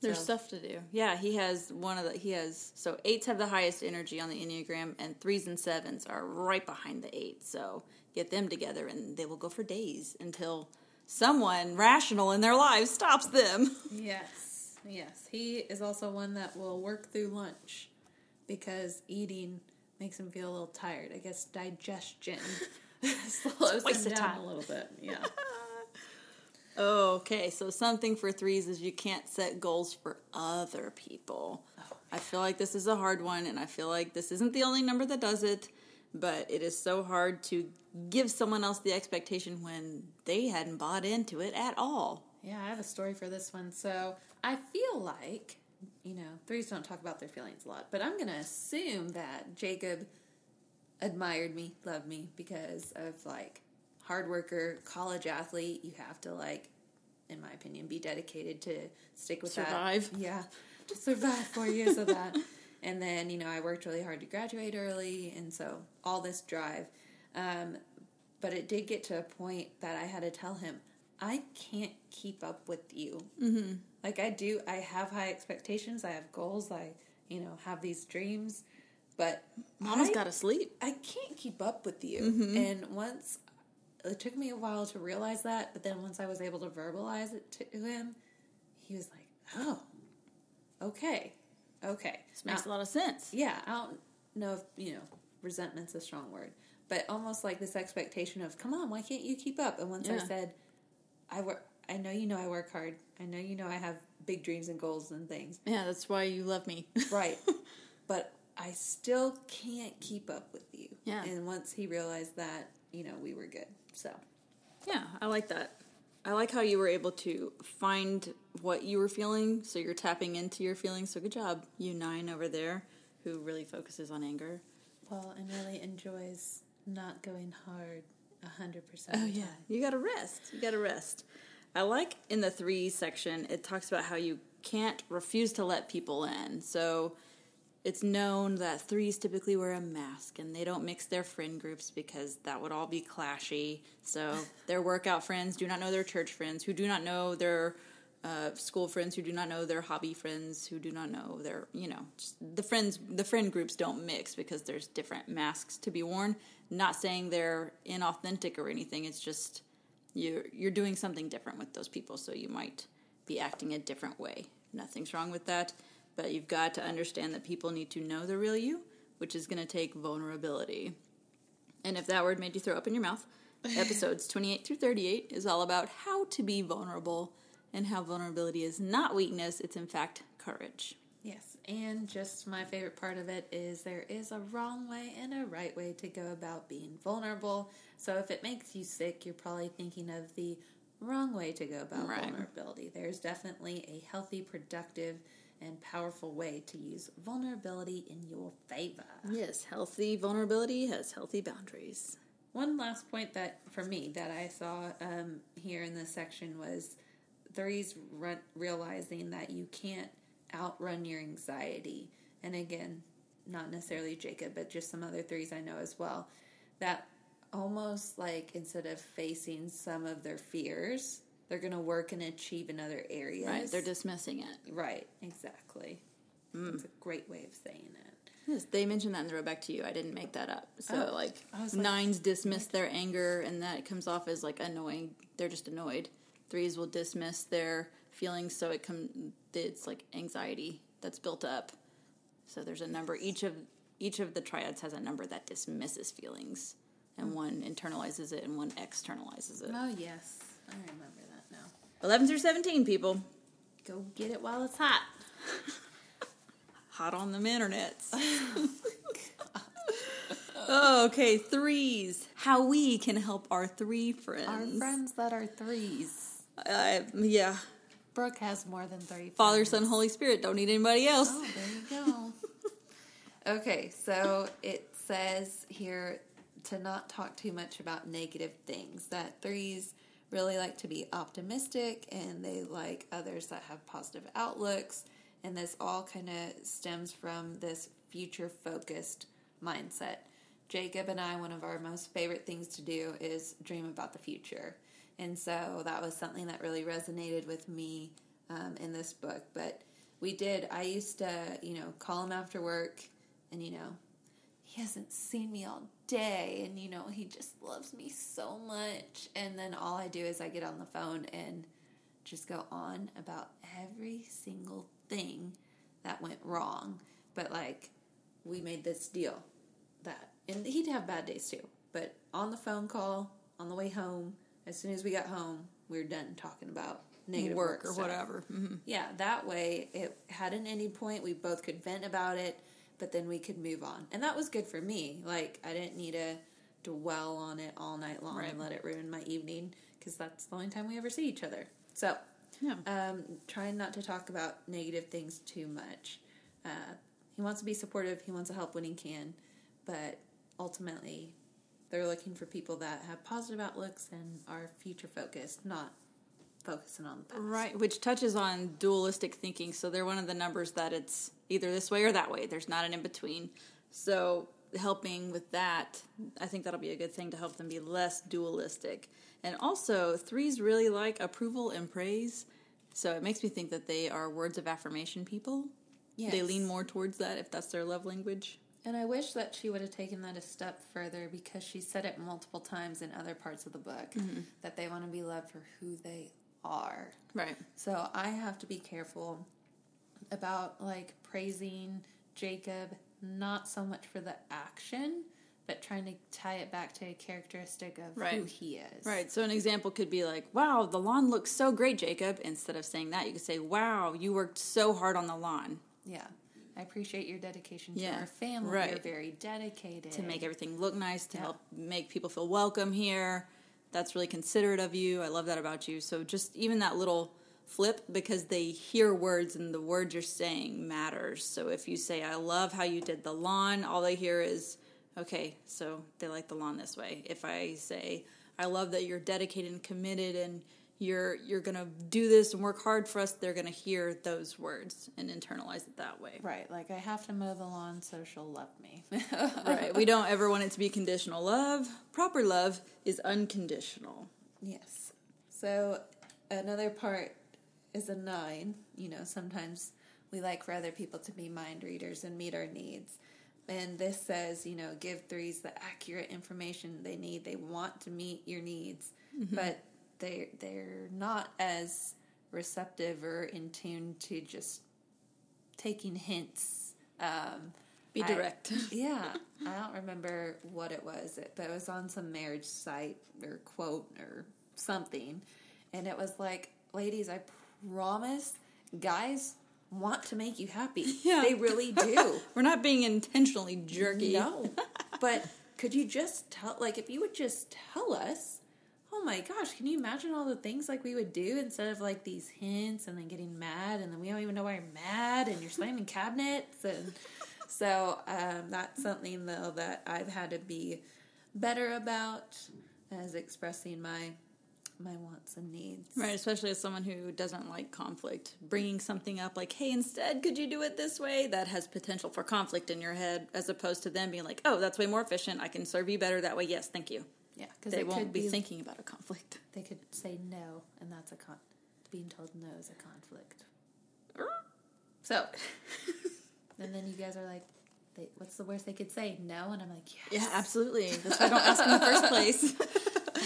There's So- stuff to do. Yeah, he has one of the he has so eights have the highest energy on the Enneagram and threes and sevens are right behind the eight. So get them together and they will go for days until someone rational in their lives stops them. Yes, yes. He is also one that will work through lunch because eating makes him feel a little tired. I guess digestion slows him down time. a little bit. Yeah. Okay, so something for threes is you can't set goals for other people. I feel like this is a hard one, and I feel like this isn't the only number that does it, but it is so hard to give someone else the expectation when they hadn't bought into it at all. Yeah, I have a story for this one. So I feel like, you know, threes don't talk about their feelings a lot, but I'm going to assume that Jacob admired me, loved me because of like hard worker, college athlete. You have to like, in my opinion, be dedicated to stick with Survive. that. Yeah, to survive four years of that. And then, you know, I worked really hard to graduate early, and so all this drive. Um, but it did get to a point that I had to tell him, I can't keep up with you. Mm-hmm. Like I do, I have high expectations. I have goals. I, you know, have these dreams, but mama's got to sleep. I can't keep up with you. Mm-hmm. And once it took me a while to realize that, but then once I was able to verbalize it to him, he was like, "Oh, okay, okay." This makes Now- a lot of sense. yeah, I don't know if you know resentment's a strong word, but almost like this expectation of, "Come on, why can't you keep up?" And once I said, "I work," I know you know I work hard. I know you know I have big dreams and goals and things. Yeah, that's why you love me. Right. but I still can't keep up with you. Yeah. And once he realized that, you know, we were good. So, Yeah, I like that. I like how you were able to find what you were feeling, so you're tapping into your feelings. So good job, you nine over there, who really focuses on anger. well, and really enjoys not going hard a 100% Oh yeah, you gotta rest. You gotta rest. I like in the three section, it talks about how you can't refuse to let people in. So it's known that threes typically wear a mask and they don't mix their friend groups because that would all be clashy. So their workout friends do not know their church friends, who do not know their uh, school friends, who do not know their hobby friends, who do not know their, you know, just the friends, the friend groups don't mix because there's different masks to be worn. Not saying they're inauthentic or anything. It's just you're you're doing something different with those people, so you might be acting a different way. Nothing's wrong with that, but you've got to understand that people need to know the real you, which is going to take vulnerability. And if that word made you throw up in your mouth, episodes 28 through 38 is all about how to be vulnerable and how vulnerability is not weakness, it's in fact courage. Yes, and just my favorite part of it is there is a wrong way and a right way to go about being vulnerable. So if it makes you sick, you're probably thinking of the wrong way to go about Right. vulnerability. There's definitely a healthy, productive, and powerful way to use vulnerability in your favor. Yes, healthy vulnerability has healthy boundaries. One last point that for me that I saw um, here in this section was threes run, realizing that you can't outrun your anxiety, and again, not necessarily Jacob, but just some other threes I know as well. That almost like instead of facing some of their fears, they're going to work and achieve in other areas. Right, they're dismissing it. right, exactly. That's a great way of saying it. Yes, they mentioned that in the road back to you. I didn't make that up. So Oh, like, like- nines dismiss their anger, and that comes off as like annoying. They're just annoyed. Threes will dismiss their feelings, so it come it's like anxiety that's built up. So there's a number. Each of each of the triads has a number that dismisses feelings, and hmm. one internalizes it, and one externalizes it. Oh yes, I remember that now. Eleven through seventeen, people, Go get it while it's hot. hot on them internets. oh, okay, threes. How we can help our three friends. Our friends that are threes. Uh, yeah. Brooke has more than three. Father. Son, Holy Spirit. Don't need anybody else. Oh, there you go. okay, so it says here to not talk too much about negative things. That threes really like to be optimistic and they like others that have positive outlooks. And this all kind of stems from this future focused mindset. Jacob and I, one of our most favorite things to do is dream about the future. And so that was something that really resonated with me um, in this book. But we did, I used to, you know, call him after work and, you know, he hasn't seen me all day and, you know, he just loves me so much. And then all I do is I get on the phone and just go on about every single thing that went wrong. But like, we made this deal that, and he'd have bad days too. But on the phone call, on the way home, as soon as we got home, we were done talking about negative Work or stuff. whatever. Mhm. Yeah, that way it had an ending point. We both could vent about it, but then we could move on. And that was good for me. Like, I didn't need to dwell on it all night long and let it ruin my evening because that's the only time we ever see each other. So, Yeah. um, trying not to talk about negative things too much. Uh, he wants to be supportive, he wants to help when he can, but ultimately, they're looking for people that have positive outlooks and are future focused, not focusing on the past. Right, which touches on dualistic thinking. So they're one of the numbers that it's either this way or that way. There's not an in between. So helping with that, I think that'll be a good thing to help them be less dualistic. And also, threes really like approval and praise. So it makes me think that they are words of affirmation people. They lean more towards that if that's their love language. And I wish that she would have taken that a step further because she said it multiple times in other parts of the book mm-hmm. that they want to be loved for who they are. Right. So I have to be careful about like praising Jacob, not so much for the action, but trying to tie it back to a characteristic of who he is. Right. So an example could be like, wow, the lawn looks so great, Jacob. Instead of saying that, you could say, wow, you worked so hard on the lawn. Yeah. I appreciate your dedication to Yeah, our family. right. You're very dedicated. to make everything look nice, to Yeah. help make people feel welcome here. That's really considerate of you. I love that about you. So just even that little flip because they hear words and the words you're saying matters. So if you say I love how you did the lawn, all they hear is okay, so they like the lawn this way. If I say I love that you're dedicated and committed and you're you're going to do this and work hard for us, they're going to hear those words and internalize it that way. Right, like I have to mow the lawn so she'll love me. right. We don't ever want it to be conditional love. Proper love is unconditional. Yes. So another part is a nine. You know, sometimes we like for other people to be mind readers and meet our needs. And this says, you know, give threes the accurate information they need. They want to meet your needs, mm-hmm. but they they're not as receptive or in tune to just taking hints. Um, Be I- direct. yeah, I don't remember what it was, but it was on some marriage site or quote or something, and it was like, "Ladies, I promise, guys want to make you happy. Yeah. They really do. We're not being intentionally jerky. no. But could you just tell, like, if you would just tell us, oh my gosh, can you imagine all the things like we would do instead of like these hints and then getting mad and then we don't even know why you're mad and you're slamming cabinets and so um, that's something though that I've had to be better about as expressing my my wants and needs. Right, especially as someone who doesn't like conflict. Bringing something up like, hey, instead, could you do it this way? That has potential for conflict in your head, as opposed to them being like, oh, that's way more efficient. I can serve you better that way. Yes, thank you. Yeah, because They won't be thinking about a conflict. They could say no, and that's a con. Being told no is a conflict. So, and then you guys are like, they, "What's the worst they could say? No?" And I'm like, "Yes, Yeah, absolutely. That's why I don't ask in the first place.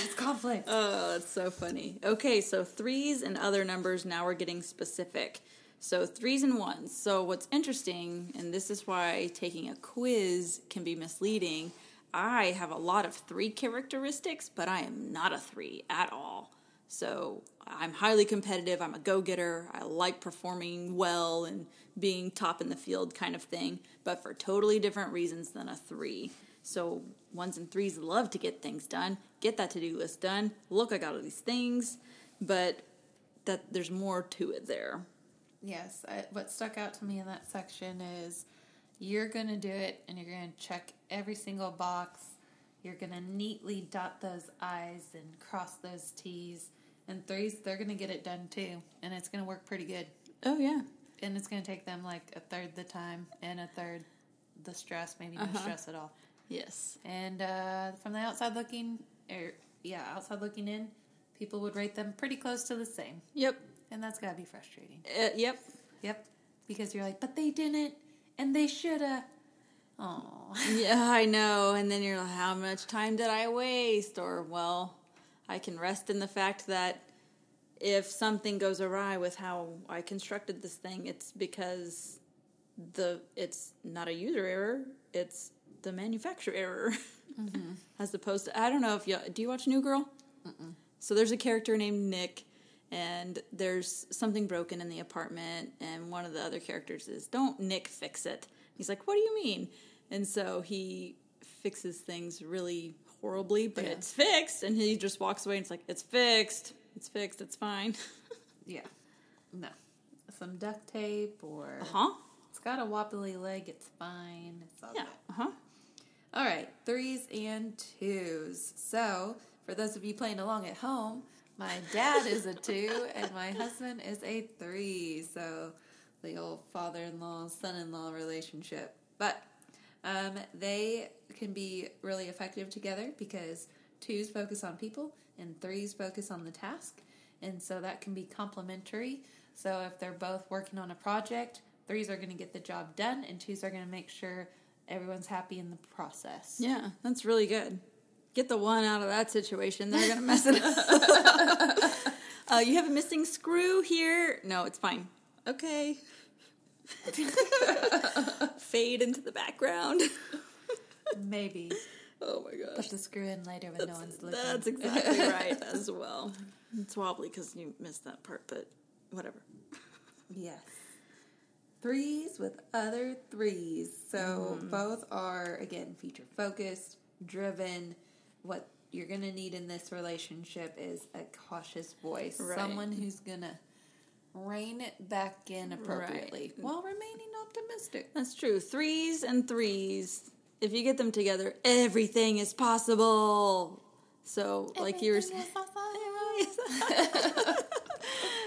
it's conflict." Oh, that's so funny. Okay, so threes and other numbers, now we're getting specific. So threes and ones. So what's interesting, and this is why taking a quiz can be misleading, I have a lot of three characteristics, but I am not a three at all. So I'm highly competitive, I'm a go getter, I like performing well and being top in the field kind of thing, but for totally different reasons than a three. So ones and threes love to get things done, get that to do list done. Look, I got all these things, but that there's more to it there. Yes, I, what stuck out to me in that section is you're going to do it and you're going to check every single box. You're going to neatly dot those I's and cross those T's. And threes, they're going to get it done too. And it's going to work pretty good. Oh yeah, And it's going to take them like a third the time and a third the stress, maybe no Uh-huh. stress at all. yes, And uh, from the outside looking, er, yeah, outside looking in, people would rate them pretty close to the same. yep, And that's got to be frustrating. uh, yep. Yep. Because you're like, but they didn't, and they shoulda. Oh, Yeah, I know. And then you're like, how much time did I waste? Or, well, I can rest in the fact that if something goes awry with how I constructed this thing, it's because the it's not a user error, it's the manufacturer error. Mm-hmm. As opposed to, I don't know if you do you watch New Girl? So there's a character named Nick, and there's something broken in the apartment, and one of the other characters is, "Don't Nick fix it." He's like, "What do you mean?" And so he fixes things really horribly, but Yeah. it's fixed, and he just walks away and it's like, "It's fixed. It's fixed. It's fine." yeah. No. Some duct tape or. huh? It's got a wobbly leg, it's fine. It's all Yeah. good. Uh huh. All right, threes and twos. So, for those of you playing along at home, my dad is a two and my husband is a three. So, the old father in law, son in law relationship. But um, they can be really effective together because twos focus on people and threes focus on the task. And so that can be complementary. So, if they're both working on a project, threes are going to get the job done and twos are going to make sure everyone's happy in the process. Yeah, that's really good. Get the one out of that situation. They're gonna mess it up. uh, you have a missing screw here. No, it's fine. Okay. Fade into the background. Maybe. Oh my gosh. Put the screw in later when no one's looking. That's exactly right as well. It's wobbly because you missed that part, but whatever. Yes. Threes with other threes. So Mm-hmm. both are, again, feature focused, driven. What you're going to need in this relationship is a cautious voice. Right. Someone who's going to rein it back in appropriately while remaining optimistic. That's true. Threes and threes. If you get them together, everything is possible. So, like you were saying.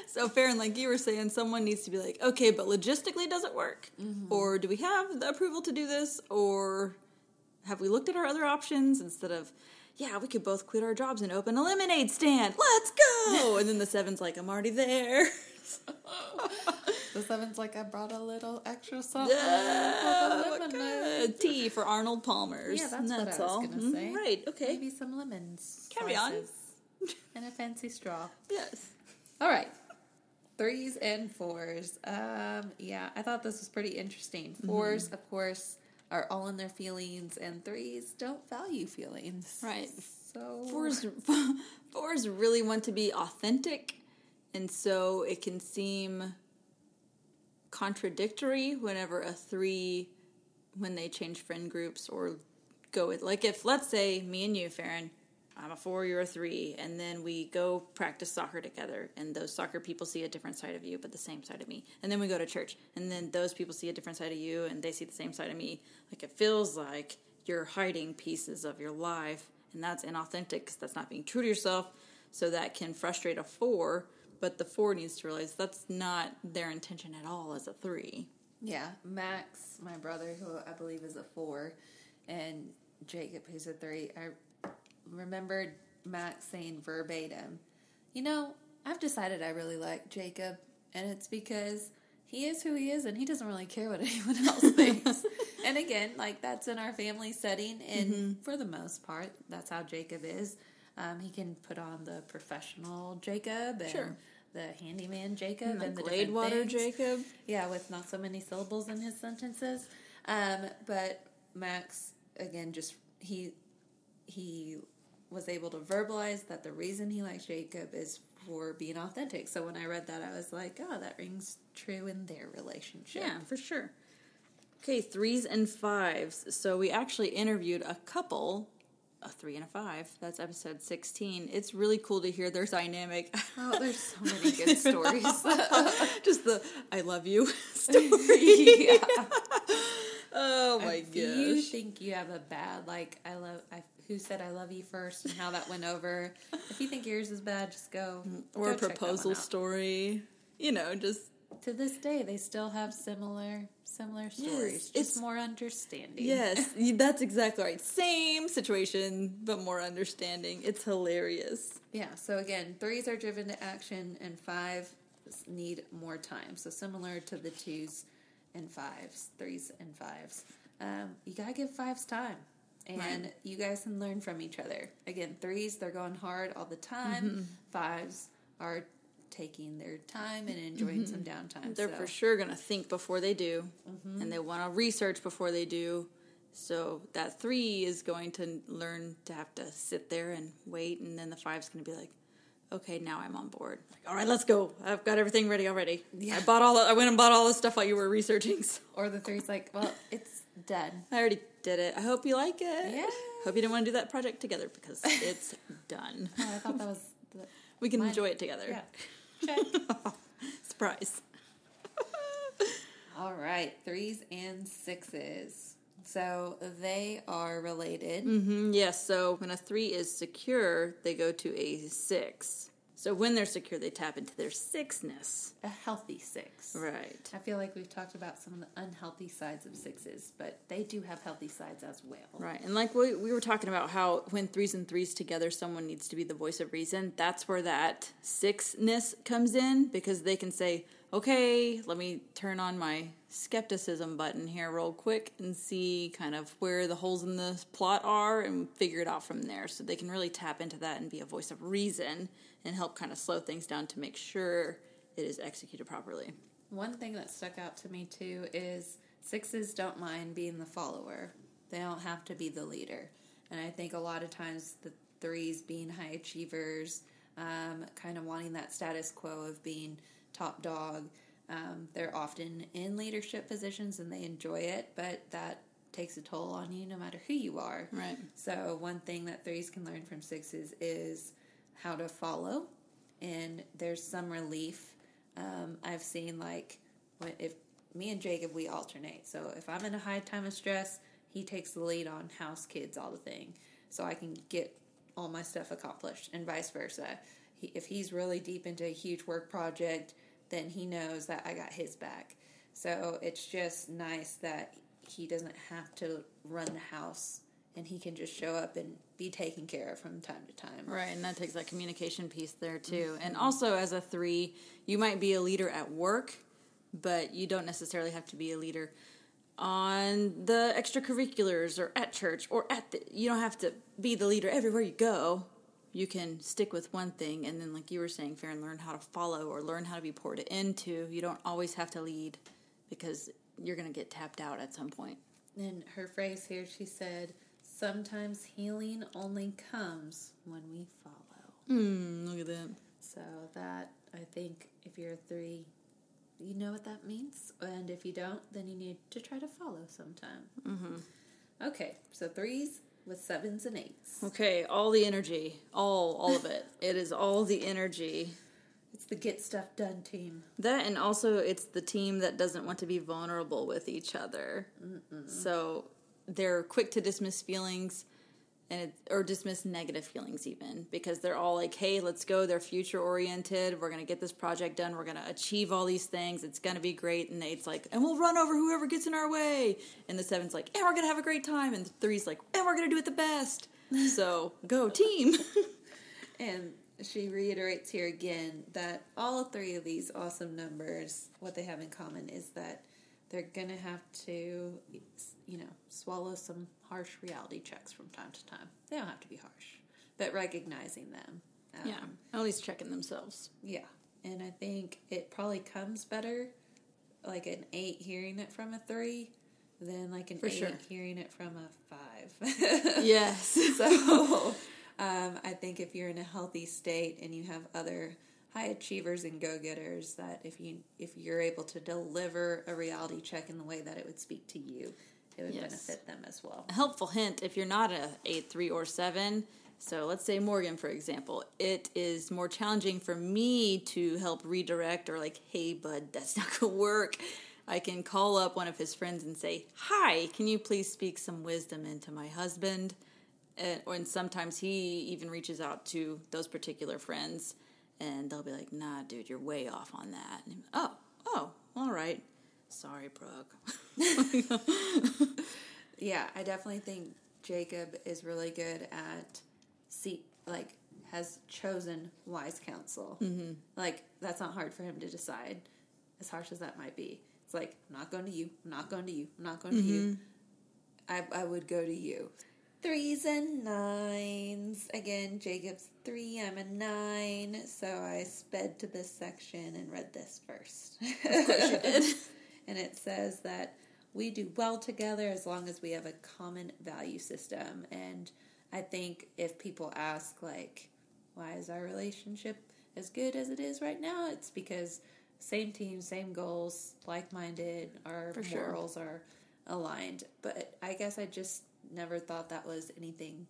so fair and like you were saying someone needs to be like okay but logistically does it work mm-hmm. or do we have the approval to do this or have we looked at our other options instead of yeah we could both quit our jobs and open a lemonade stand let's go and then the seven's like i'm already there The seven's like, I brought a little extra something. Ah, for the what lemonade. tea for arnold palmer's Yeah, that's, And what I was going to Mhm, say. right okay Maybe some lemons. Carry on. And a fancy straw. yes All right. Threes and fours. Um, yeah, I thought this was pretty interesting. 4s Mm-hmm. of course, are all in their feelings, and threes don't value feelings. Right. So fours fours really want to be authentic and so it can seem contradictory whenever a three, when they change friend groups or go with, like if, let's say, me and you, Farron, I'm a four, you're a three, and then we go practice soccer together, and those soccer people see a different side of you, but the same side of me. And then we go to church, and then those people see a different side of you, and they see the same side of me. Like it feels like you're hiding pieces of your life, and that's inauthentic because that's not being true to yourself. So that can frustrate a four, but the four needs to realize that's not their intention at all as a three. Yeah, Max, my brother, who I believe is a four, and Jacob, who's a three. I remembered Max saying verbatim, You know, I've decided I really like Jacob, and it's because he is who he is, and he doesn't really care what anyone else thinks. and again, like that's in our family setting, and Mm-hmm. for the most part, that's how Jacob is. Um, he can put on the professional Jacob and Sure. the handyman Jacob And and, the Gladewater things. Jacob. Yeah, with not so many syllables in his sentences. Um, but Max, again, just he he was able to verbalize that the reason he likes Jacob is for being authentic. So when I read that, I was like, oh, that rings true in their relationship. Yeah, for sure. Okay, threes and fives. So we actually interviewed a couple, a three and a five. That's episode 16. It's really cool to hear their dynamic. Oh, there's so many good stories. Just the I love you story. yeah. Oh my if you think you have a bad like I love I, who said I love you first and how that went over. if you think yours is bad, just go Or go a check that one proposal story. You know, just To this day, they still have similar similar stories. it's- just more understanding. yes, that's exactly right. Same situation, but more understanding. It's hilarious. Yeah. So again, threes are driven to action, and five need more time. So similar to the twos and fives, threes and fives. Um, you gotta give fives time, and Right. you guys can learn from each other. Again, threes they're going hard all the time. Mm-hmm. Fives are taking their time and enjoying some downtime. Mm-hmm. They're so. for sure going to think before they do, Mm-hmm. and they want to research before they do. So that three is going to learn to have to sit there and wait, and then the five's going to be like, "Okay, now I'm on board. Like, all right, let's go. I've got everything ready already. Yeah. I bought all. The, I went and bought all the stuff while you were researching. So Or the three's like, well, it's done. I already did it. I hope you like it. Yeah. Hope you didn't want to do that project together because it's done. Oh, I thought that was the, We can Mine- enjoy it together. yeah. Surprise. All right, threes and sixes. So they are related. hmm yes. So when a three is secure, they go to a six. So when they're secure, they tap into their sixness. A healthy six. Right. I feel like we've talked about some of the unhealthy sides of sixes, but they do have healthy sides as well. Right. And like we, we were talking about how when threes and threes together, someone needs to be the voice of reason. That's where that sixness comes in because they can say, okay, let me turn on my skepticism button here real quick and see kind of where the holes in the plot are and figure it out from there. So they can really tap into that and be a voice of reason and help kind of slow things down to make sure it is executed properly. One thing that stuck out to me too is sixes don't mind being the follower. They don't have to be the leader. And I think a lot of times the threes being high achievers, um, kind of wanting that status quo of being top dog, um, they're often in leadership positions and they enjoy it, but that takes a toll on you no matter who you are. Right. So one thing that threes can learn from sixes is how to follow, and there's some relief. Um, I've seen like when if me and Jacob we alternate. So if I'm in a high time of stress, he takes the lead on house kids all the thing, so I can get all my stuff accomplished, and vice versa. He, if he's really deep into a huge work project, then he knows that I got his back. So it's just nice that he doesn't have to run the house and he can just show up and be taken care of from time to time. Right, and that takes that communication piece there too. Mm-hmm. And also, as a three, you might be a leader at work, but you don't necessarily have to be a leader on the extracurriculars or at church or at the. You don't have to be the leader everywhere you go. You can stick with one thing, and then, like you were saying, Farron, learn how to follow or learn how to be poured into. You don't always have to lead because you're going to get tapped out at some point. In her phrase here, she said, Sometimes healing only comes when we follow. Mm, look at that. So that, I think, if you're a three, you know what that means. And if you don't, then you need to try to follow sometime. Mm-hmm. Okay, so threes with sevens and eights. Okay, all the energy, all all of it. it is all the energy. It's the get stuff done team. That and also it's the team that doesn't want to be vulnerable with each other. Mm-mm. So they're quick to dismiss feelings and it, or dismiss negative feelings even because they're all like, "Hey, let's go. They're future oriented. We're gonna get this project done. We're gonna achieve all these things. It's gonna be great." And eight's like, "And we'll run over whoever gets in our way." And the seven's like, "And we're gonna have a great time." And the three's like, "And we're gonna do it the best." so go team. and she reiterates here again that all three of these awesome numbers, what they have in common is that they're gonna have to, you know, swallow some harsh reality checks from time to time. They don't have to be harsh, but recognizing them. Um, yeah, at least checking themselves. Yeah, and I think it probably comes better, like an eight hearing it from a three, than like an For eight sure. hearing it from a five. yes. so um, I think if you're in a healthy state and you have other high achievers and go-getters that if you if you're able to deliver a reality check in the way that it would speak to you it would yes. benefit them as well a helpful hint if you're not a 8 3 or 7 so let's say morgan for example it is more challenging for me to help redirect or like hey bud that's not gonna work i can call up one of his friends and say hi can you please speak some wisdom into my husband and, and sometimes he even reaches out to those particular friends and they'll be like, "Nah, dude, you're way off on that." And, oh, oh, all right. Sorry, Brooke. yeah, I definitely think Jacob is really good at see like has chosen wise counsel. Mm-hmm. Like that's not hard for him to decide, as harsh as that might be. It's like I'm not going to you. I'm not going to you. I'm not going mm-hmm. to you. I I would go to you threes and nines. Again, Jacob's three, I'm a nine. So I sped to this section and read this first. Of course you did. and it says that we do well together as long as we have a common value system. And I think if people ask, like, why is our relationship as good as it is right now? It's because same team, same goals, like minded, our For morals sure. are aligned. But I guess I just never thought that was anything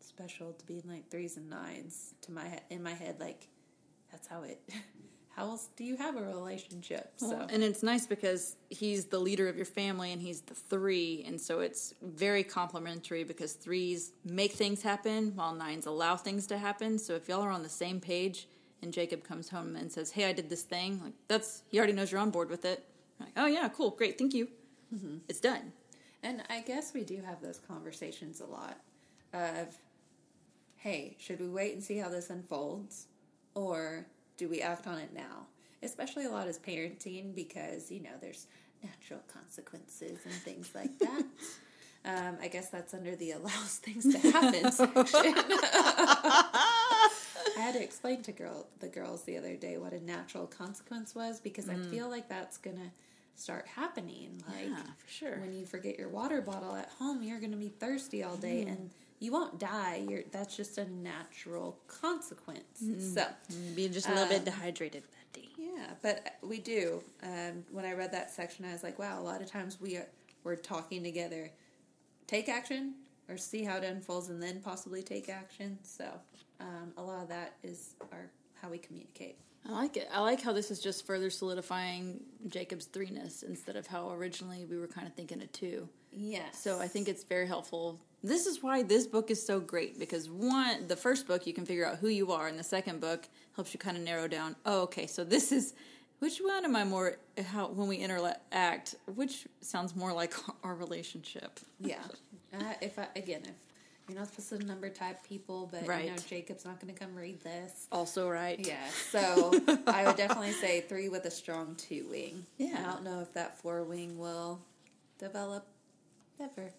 special to be in like threes and nines to my in my head like that's how it how else do you have a relationship? So. well, and it's nice because he's the leader of your family and he's the three and so it's very complementary because threes make things happen while nines allow things to happen. So if y'all are on the same page and jacob comes home and says hey i did this thing like that's he already knows you're on board with it. Like oh yeah cool great thank you. Mm-hmm. it's done. And I guess we do have those conversations a lot of, hey, should we wait and see how this unfolds? Or do we act on it now? Especially a lot as parenting because, you know, there's natural consequences and things like that. um, I guess that's under the allows things to happen section. I had to explain to girl the girls the other day what a natural consequence was because mm. I feel like that's gonna start happening. Like, yeah, for sure. When you forget your water bottle at home, you're to be thirsty all day, mm. and you won't die. You're that's just a natural consequence. Mm. So, be just a little um, bit dehydrated that day. Yeah, but we do. Um, when I read that section, I was like, wow. A lot of times we are we're talking together. Take action or see how it unfolds, and then possibly take action. So, um, a lot of that is our how we communicate. I like it. I like how this is just further solidifying Jacob's threeness instead of how originally we were kind of thinking of two. Yes. So I think it's very helpful. This is why this book is so great because one, the first book you can figure out who you are, and the second book helps you kind of narrow down. Oh, okay, so this is which one am I more how when we interact? Which sounds more like our relationship? Yeah. Uh, if I, again, if you're not supposed to number type people, but right. you know Jacob's not going to come read this. Also, right? Yeah. So I would definitely say three with a strong two wing. Yeah. I don't know if that four wing will develop ever.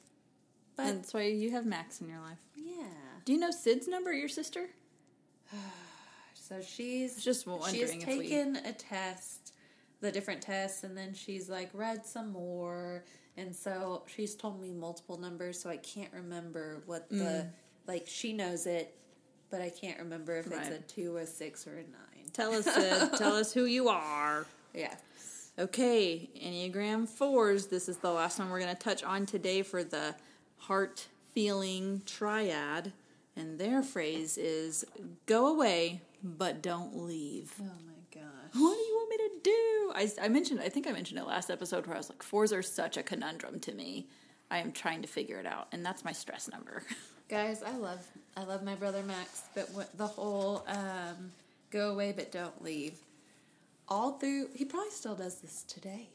But and that's why you have Max in your life. Yeah. Do you know Sid's number, your sister? so she's just wondering. If she's taken we... a test, the different tests, and then she's like read some more and so she's told me multiple numbers, so I can't remember what the mm. like. She knows it, but I can't remember if right. it's a two, a six, or a nine. Tell us, uh, tell us who you are. Yeah. Okay, Enneagram 4s. This is the last one we're going to touch on today for the heart feeling triad. And their phrase is go away, but don't leave. Oh my gosh. What do you want me to do? I, I mentioned, I think I mentioned it last episode where I was like, fours are such a conundrum to me. I am trying to figure it out, and that's my stress number. Guys, I love I love my brother Max, but what, the whole um, go away but don't leave. All through, he probably still does this today,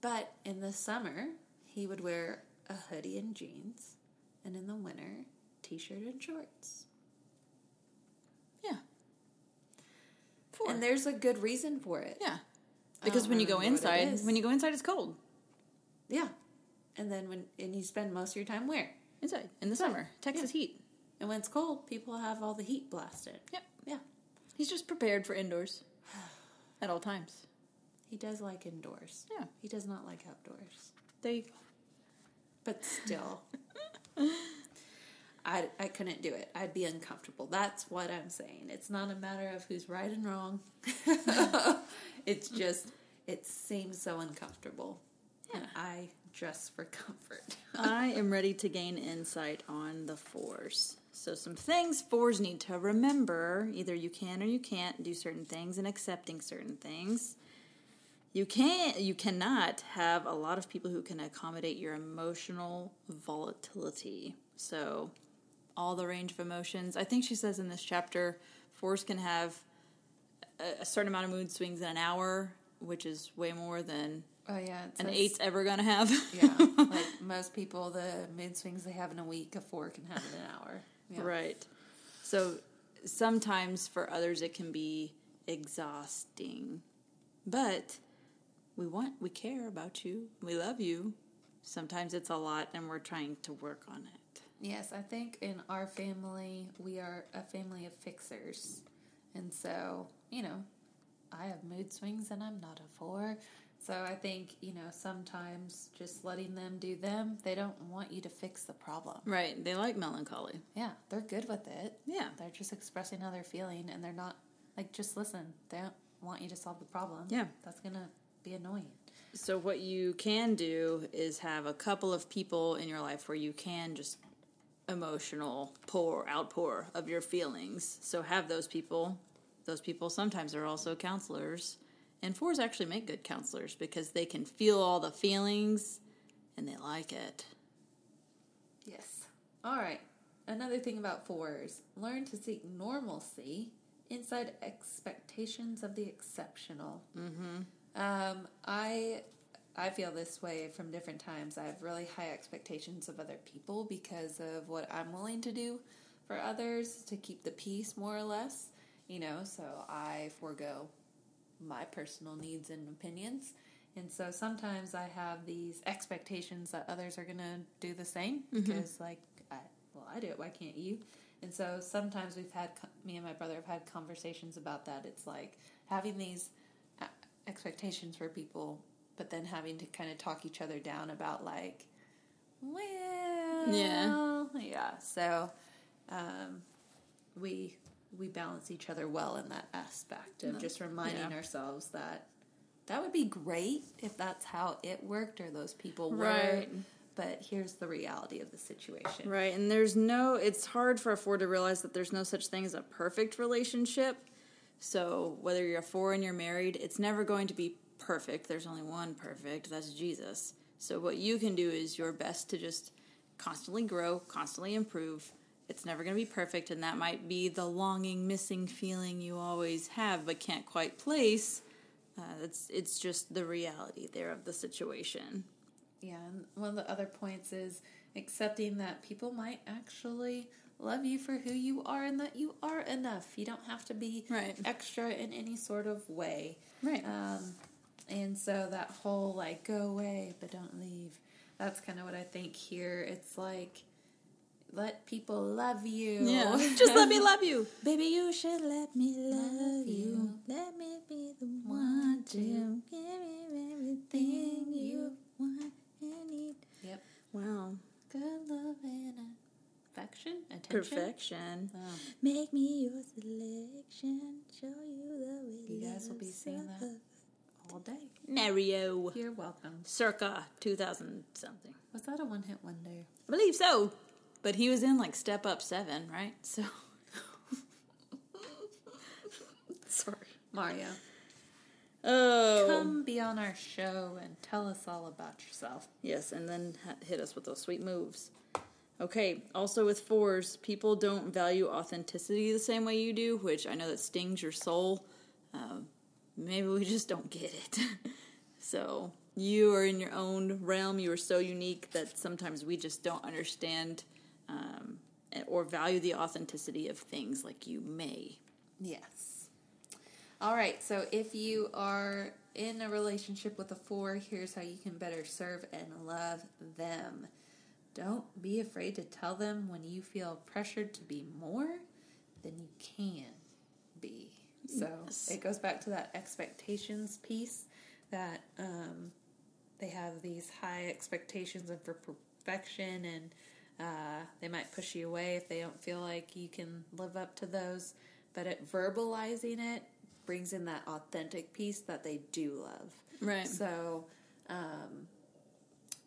but in the summer he would wear a hoodie and jeans, and in the winter, t-shirt and shorts. yeah. Four. And there's a good reason for it. yeah. Because um, when you go remember what it inside, when you go inside, it's cold. Yeah. And then when and you spend most of your time where? Inside in the summer, Texas heat. And when it's cold, people have all the heat blasted. Yep. Yeah. He's just prepared for indoors at all times. He does like indoors. Yeah. He does not like outdoors. There you go. But still, I, I couldn't do it. I'd be uncomfortable. That's what I'm saying. It's not a matter of who's right and wrong. it's just, it seems so uncomfortable. And I dress for comfort. I am ready to gain insight on the fours. So, some things fours need to remember either you can or you can't do certain things and accepting certain things. You can't, you cannot have a lot of people who can accommodate your emotional volatility. So, all the range of emotions. I think she says in this chapter, fours can have a, a certain amount of mood swings in an hour, which is way more than Oh, yeah. It an says- eight's ever gonna have. Yeah. like most people, the mood swings they have in a week, a four can have in an hour. Yeah. Right. So sometimes for others it can be exhausting. But we want we care about you. We love you. Sometimes it's a lot and we're trying to work on it. Yes, I think in our family, we are a family of fixers. And so, you know, I have mood swings and I'm not a four. So I think, you know, sometimes just letting them do them, they don't want you to fix the problem. Right. They like melancholy. Yeah, they're good with it. Yeah. They're just expressing how they're feeling and they're not, like, just listen. They don't want you to solve the problem. Yeah. That's going to be annoying. So what you can do is have a couple of people in your life where you can just emotional pour outpour of your feelings. So have those people. Those people sometimes are also counselors. And fours actually make good counselors because they can feel all the feelings and they like it. Yes. All right. Another thing about fours learn to seek normalcy inside expectations of the exceptional. Mm-hmm. Um, I I feel this way from different times. I have really high expectations of other people because of what I'm willing to do for others to keep the peace, more or less. You know, so I forego my personal needs and opinions. And so sometimes I have these expectations that others are going to do the same because, like, I, well, I do it. Why can't you? And so sometimes we've had, me and my brother have had conversations about that. It's like having these expectations for people, but then having to kind of talk each other down about, like, well, Yeah. yeah. So um, we we balance each other well in that aspect of just reminding Yeah. ourselves that that would be great if that's how it worked or those people were. Right. But here's the reality of the situation. Right, and there's no, it's hard for a four to realize that there's no such thing as a perfect relationship. So whether you're a four and you're married, it's never going to be perfect. There's only one perfect, that's Jesus. So what you can do is your best to just constantly grow, constantly improve. It's never going to be perfect, and that might be the longing, missing feeling you always have but can't quite place. Uh, it's it's just the reality there of the situation. Yeah, and one of the other points is accepting that people might actually love you for who you are and that you are enough. You don't have to be Right. extra in any sort of way. Right. Um, and so that whole like go away but don't leave. That's kind of what I think here. It's like let people love you. Yeah, just let me love you, baby. You should let me love you. Let me be the one to give you everything you want and need. Yep. Wow, Good love and affection, attention. perfection. Wow. Make me your selection. Show you the way. You guys will be seeing that all day. Mario. You're welcome. Circa 2000 something. Was that a one hit wonder? I believe so. But he was in like Step Up 7, right? So. Sorry. Mario. Oh. Come be on our show and tell us all about yourself. Yes, and then hit us with those sweet moves. Okay, also with fours, people don't value authenticity the same way you do, which I know that stings your soul. Um, maybe we just don't get it. so, you are in your own realm. You are so unique that sometimes we just don't understand um, or value the authenticity of things like you may. Yes. All right, so if you are in a relationship with a four, here's how you can better serve and love them. Don't be afraid to tell them when you feel pressured to be more than you can be. So Yes. it goes back to that expectations piece that um, they have these high expectations and for perfection, and uh, they might push you away if they don't feel like you can live up to those. But at verbalizing it brings in that authentic piece that they do love. Right. So, um,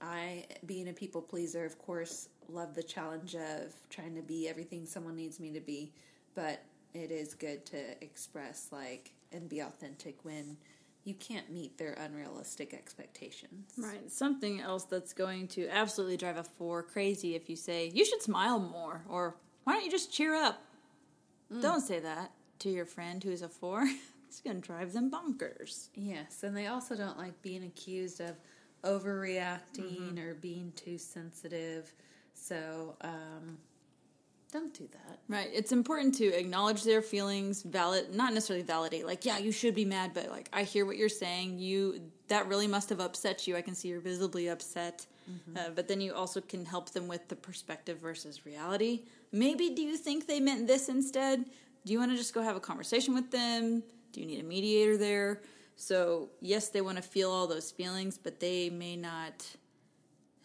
I, being a people pleaser, of course, love the challenge of trying to be everything someone needs me to be. But it is good to express, like, and be authentic when you can't meet their unrealistic expectations. Right. Something else that's going to absolutely drive a four crazy if you say, you should smile more, or why don't you just cheer up? Mm. Don't say that to your friend who's a four. it's going to drive them bonkers. Yes, and they also don't like being accused of overreacting or being too sensitive. So, um, don't do that. Right. It's important to acknowledge their feelings, valid, not necessarily validate, like, yeah, you should be mad, but like, I hear what you're saying. You, that really must have upset you. I can see you're visibly upset. Uh, but then you also can help them with the perspective versus reality. Maybe do you think they meant this instead? Do you want to just go have a conversation with them? Do you need a mediator there? So, yes, they want to feel all those feelings, but they may not.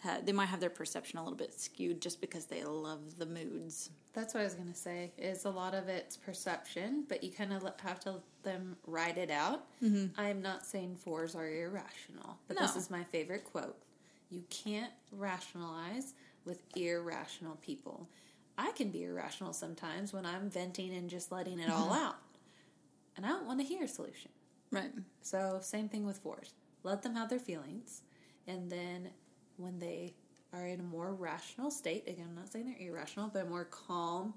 Ha- they might have their perception a little bit skewed just because they love the moods. That's what I was going to say. Is a lot of it's perception, but you kind of have to let them ride it out. Mm-hmm. I am not saying fours are irrational, but this is my favorite quote. You can't rationalize with irrational people. I can be irrational sometimes when I'm venting and just letting it all mm-hmm. out. And I don't want to hear a solution. Right. So, same thing with fours. Let them have their feelings. And then when they are in a more rational state, again, I'm not saying they're irrational, but a more calm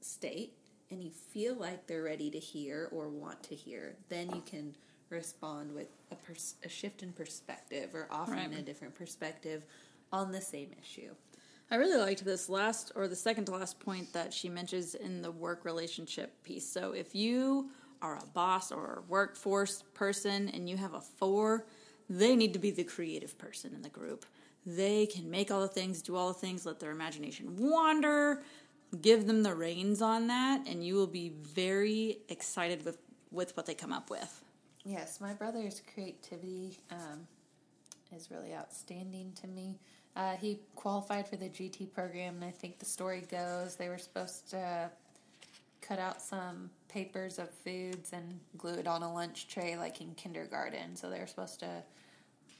state, and you feel like they're ready to hear or want to hear, then you can respond with a, pers- a shift in perspective or offering Right. a different perspective on the same issue. I really liked this last or the second to last point that she mentions in the work relationship piece. So if you are a boss or a workforce person and you have a four, they need to be the creative person in the group. They can make all the things, do all the things, let their imagination wander. Give them the reins on that, and you will be very excited with, with what they come up with. Yes, my brother's creativity um, is really outstanding to me. Uh, he qualified for the GT program, and I think the story goes they were supposed to cut out some papers of foods and glue it on a lunch tray, like in kindergarten. So they were supposed to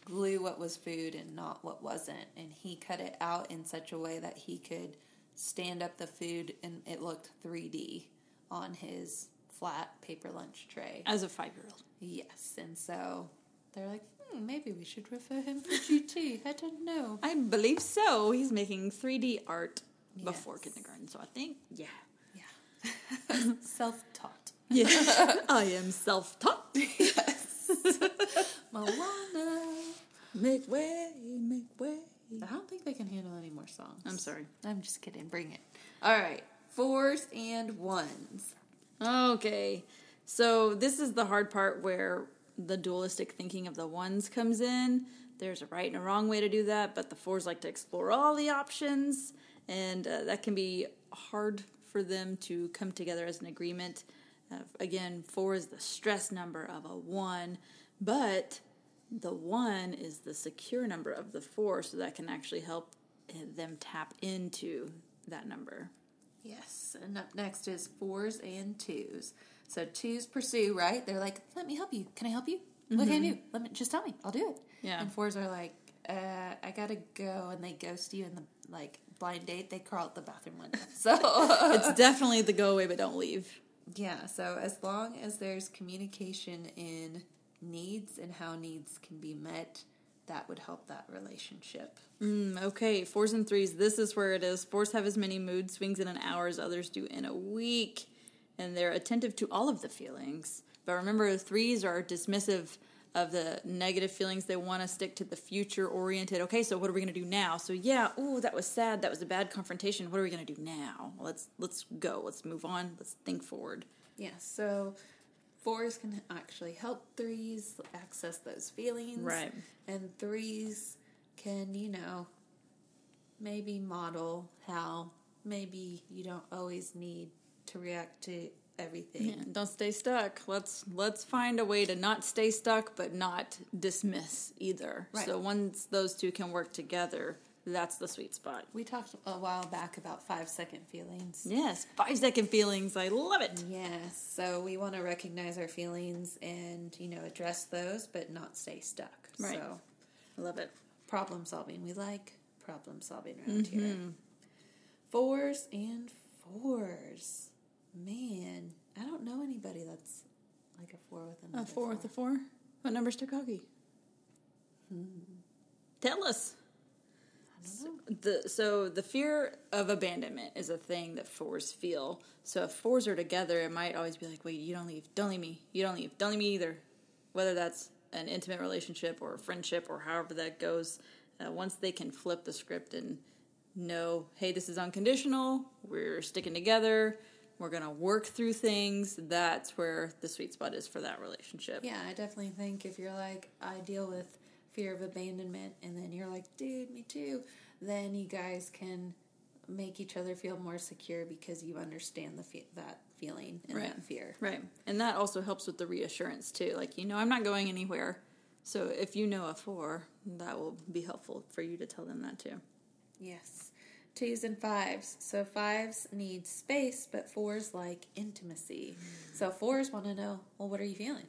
glue what was food and not what wasn't. And he cut it out in such a way that he could stand up the food and it looked 3D on his flat paper lunch tray. As a five year old. Yes, and so they're like, hmm, maybe we should refer him for GT. I don't know. I believe so. He's making 3D art before Yes. kindergarten, so I think, yeah. Self taught. Yes, I am self-taught. Yes. Moana. Make way, make way. I don't think they can handle any more songs. I'm sorry. I'm just kidding. Bring it. All right. Fours and ones. Okay, so this is the hard part where the dualistic thinking of the ones comes in. There's a right and a wrong way to do that, but the fours like to explore all the options, and uh, that can be hard for them to come together as an agreement. Uh, again, four is the stress number of a one, but the one is the secure number of the four, so that can actually help uh, them tap into that number. Yes. And up next is fours and twos. So twos pursue, right? They're like, let me help you. Can I help you? Look, I knew. Let me just tell me. I'll do it. Yeah. And fours are like, uh, I gotta go, and they ghost you in the like blind date. They crawl out the bathroom window. So it's definitely the go away but don't leave. yeah. So as long as there's communication in needs and how needs can be met, that would help that relationship. Mm, okay, fours and threes. This is where it is. Fours have as many mood swings in an hour as others do in a week, and they're attentive to all of the feelings. But remember, threes are dismissive of the negative feelings. They want to stick to the future oriented. Okay, so what are we going to do now? So yeah, ooh, that was sad. That was a bad confrontation. What are we going to do now? Let's let's go. Let's move on. Let's think forward. Yeah. So fours can actually help threes access those feelings. Right. And threes can, you know, maybe model how maybe you don't always need to react to everything. Yeah, don't stay stuck. Let's let's find a way to not stay stuck, but not dismiss either. Right. So once those two can work together, that's the sweet spot. We talked a while back about five second feelings. Yes, five second feelings. I love it. Yes. So we want to recognize our feelings and, you know, address those, but not stay stuck. Right. So I love it. problem solving. We like problem solving around mm-hmm. here. Fours and fours. Man, I don't know anybody that's like a four with A another four with a four. What number's Takagi? Tell us. The so the fear of abandonment is a thing that fours feel. So if fours are together, it might always be like, "Wait, you don't leave, don't leave me, you don't leave, don't leave me either." Whether that's an intimate relationship or a friendship or however that goes, uh, once they can flip the script and know, "Hey, this is unconditional. We're sticking together. We're gonna work through things." That's where the sweet spot is for that relationship. Yeah, I definitely think if you're like, I deal with fear of abandonment, and then you're like, dude, me too, then you guys can make each other feel more secure because you understand the fe- that feeling and Right. that fear. Right. And that also helps with the reassurance too. Like, you know, I'm not going anywhere. So if you know a four, that will be helpful for you to tell them that too. Yes. Twos and fives. So fives need space, but fours like intimacy. So fours want to know, well, what are you feeling?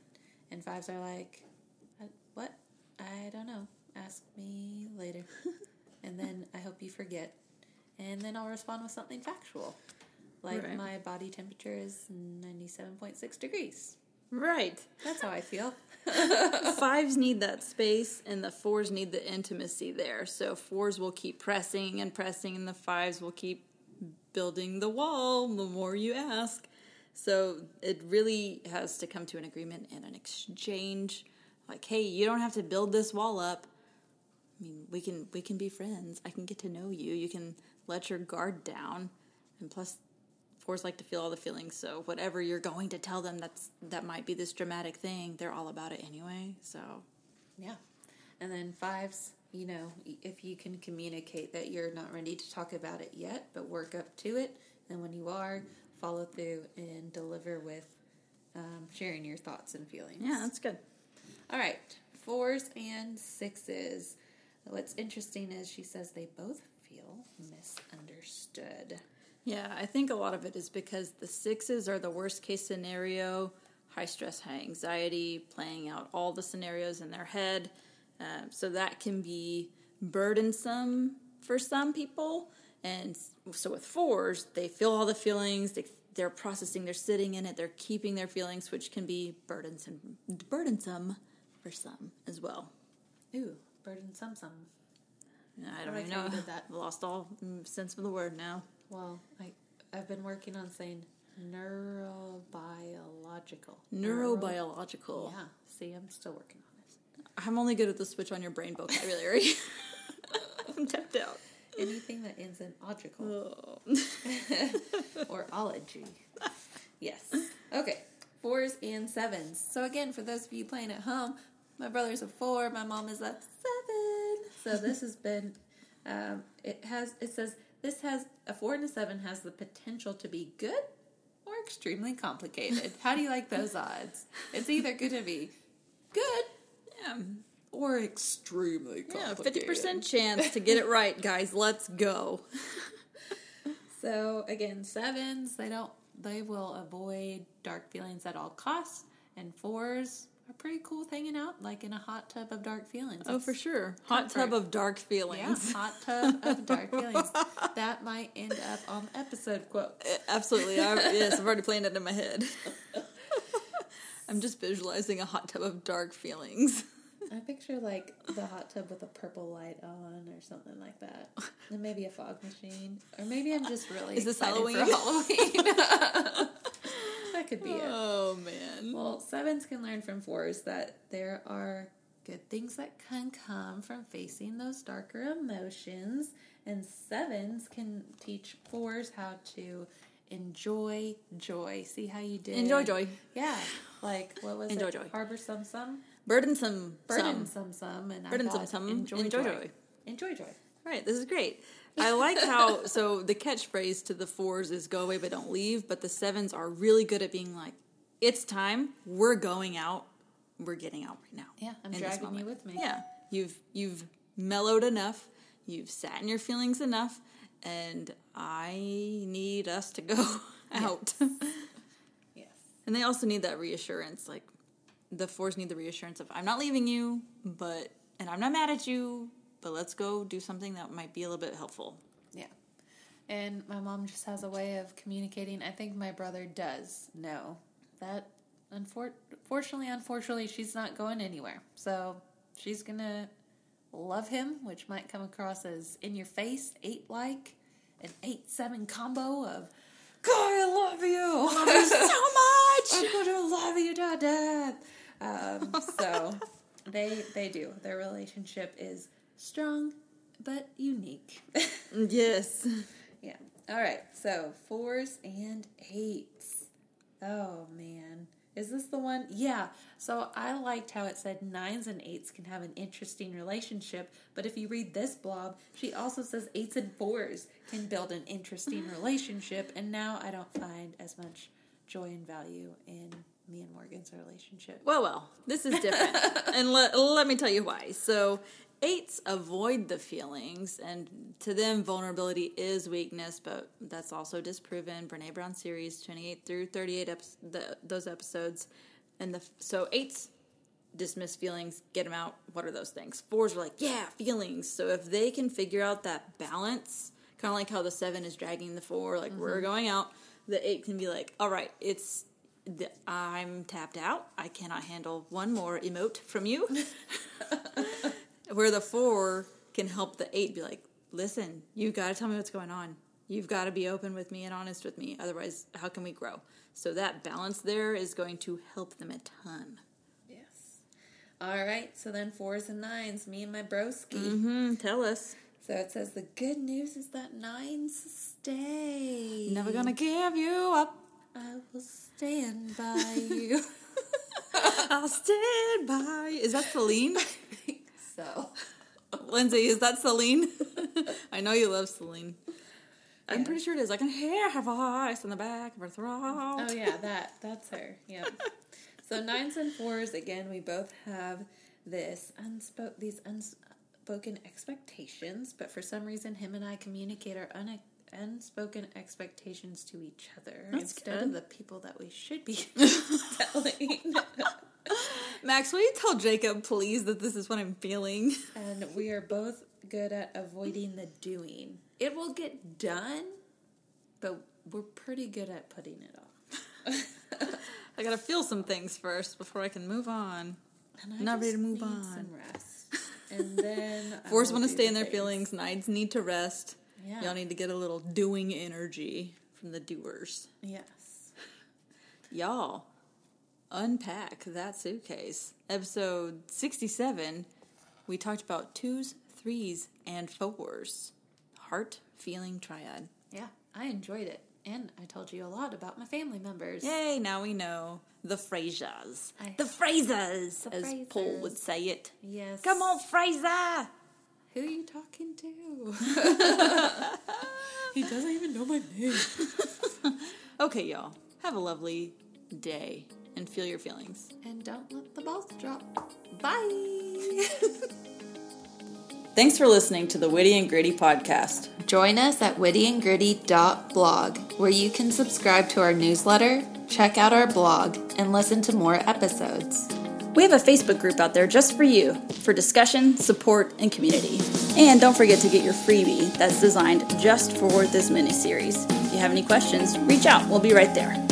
And fives are like, "Uh, what? I don't know. Ask me later. and then I hope you forget. And then I'll respond with something factual. Like Right. my body temperature is 97.6 degrees. Right. That's how I feel. Fives need that space and the fours need the intimacy there. So fours will keep pressing and pressing and the fives will keep building the wall the more you ask. So it really has to come to an agreement and an exchange. Like, hey, you don't have to build this wall up. I mean, we can we can be friends. I can get to know you. You can let your guard down, and plus, fours like to feel all the feelings. So whatever you're going to tell them, that's that might be this dramatic thing. They're all about it anyway. So Yeah. And then fives, you know, if you can communicate that you're not ready to talk about it yet, but work up to it, and when you are, follow through and deliver with um, sharing your thoughts and feelings. yeah, that's good. All right. Fours and sixes. What's interesting is she says they both feel misunderstood. Yeah, I think a lot of it is because the sixes are the worst case scenario, high stress, high anxiety, playing out all the scenarios in their head. Um, so that can be burdensome for some people. And so with fours, they feel all the feelings, they, they're processing, they're sitting in it, they're keeping their feelings, which can be burdensome, burdensome for some as well. Ooh, burdensome some. I don't like even know. did that. Lost all sense of the word now. Well, I, I've been working on saying neurobiological. Neurobiological. Yeah. See, I'm still working on this. I'm only good at the switch on your brain vocabulary. I'm tapped out. Anything that ends in logical Oh. or ology. Yes. Okay. Fours and sevens. So again, for those of you playing at home, my brother's a four, my mom is a seven. So this has been. Um, it has. It says this has a four and a seven has the potential to be good or extremely complicated. How do you like those odds? It's either going to be good Yeah, or extremely complicated. yeah, fifty percent chance to get it right, guys. Let's go. So again, sevens they don't they will avoid dark feelings at all costs, and fours are pretty cool hanging out, like in a hot tub of dark feelings. Oh, for sure. Hot tub of dark feelings. Yeah, hot tub of dark feelings. That might end up on the episode quote. Eh, absolutely. I, yes, I've already planned it in my head. I'm just visualizing a hot tub of dark feelings. I picture like the hot tub with a purple light on or something like that. And maybe a fog machine. Or maybe I'm just really Is this Halloween? Halloween. that could be it. Oh man. Well, sevens can learn from fours that there are good things that can come from facing those darker emotions, and sevens can teach fours how to enjoy joy. See how you did? Enjoy joy. Yeah, like what was Enjoy it? joy. Harbor some some, Burdensome. burden some. some and Burdensome some, Enjoy, enjoy joy. joy. Enjoy joy. Right, this is great. I like how so the catchphrase to the fours is "go away but don't leave," but the sevens are really good at being like, "It's time. We're going out. We're getting out right now." Yeah, I'm in dragging you moment." with me. Yeah, you've you've mellowed enough. You've sat in your feelings enough, and I need us to go out. Yes. and they also need that reassurance. Like the fours need the reassurance of I'm not leaving you, but and I'm not mad at you, but let's go do something that might be a little bit helpful. Yeah. And my mom just has a way of communicating. I think my brother does know that. Unfor- Fortunately, unfortunately, she's not going anywhere. So she's going to love him, which might come across as in your face, eight like, an eight seven combo of, God, I love you. love you so much. I'm going to love you to death. Um, so they they do. Their relationship is strong but unique. Yes. Yeah. All right. So fours and eights. Oh man. Is this the one? Yeah. So I liked how it said nines and eights can have an interesting relationship, but if you read this blob, she also says eights and fours can build an interesting relationship, and now I don't find as much joy and value in me and Morgan's relationship. Well, well, this is different. and let, let me tell you why. So, eights avoid the feelings, and to them, vulnerability is weakness, but that's also disproven. Brene Brown series 28 through 38, epi- the, those episodes. And the so, eights dismiss feelings, get them out. What are those things? Fours are like, yeah, feelings. So, if they can figure out that balance, kind of like how the seven is dragging the four, like we're mm-hmm. going out, the eight can be like, all right, it's I'm tapped out. I cannot handle one more emote from you. Where the four can help the eight be like, listen, you've got to tell me what's going on. You've got to be open with me and honest with me. Otherwise, how can we grow? So that balance there is going to help them a ton. Yes. All right. So then fours and nines, me and my broski. Mm-hmm. Tell us. So it says the good news is that nines stay. Never gonna give you up. I will stand by you. I'll stand by. Is that Celine? so Lindsay, is that Celine? I know you love Celine. I'm pretty sure it is. I can hear her voice in the back of her throat. Oh yeah, that that's her. Yeah. so nines and fours again. We both have this unspoke these unspoken expectations, but for some reason, him and I communicate our un- unspoken expectations to each other That's instead good. of the people that we should be telling. Max, will you tell Jacob, please, that this is what I'm feeling? and we are both good at avoiding the doing. It will get done, but we're pretty good at putting it off. I gotta feel some things first before I can move on. And I Not ready to move need on. Some rest, and then Fours want to stay in their things. feelings. Nines need to rest. Yeah. Y'all need to get a little doing energy from the doers. Yes. Y'all, unpack that suitcase. Episode 67, we talked about twos, threes, and fours. Heart feeling triad. Yeah, I enjoyed it, and I told you a lot about my family members. Yay, now we know the Frasers. I- the Frasers, The as Paul would say it. Yes. Come on, Fraser! Who are you talking to? he doesn't even know my name. Okay, y'all, have a lovely day and feel your feelings. And don't let the balls drop. Bye. Thanks for listening to the Witty and Gritty podcast. Join us at wittyandgritty.blog, where you can subscribe to our newsletter, check out our blog, and listen to more episodes. We have a Facebook group out there just for you for discussion, support, and community. And don't forget to get your freebie that's designed just for this mini series. If you have any questions, reach out. We'll be right there.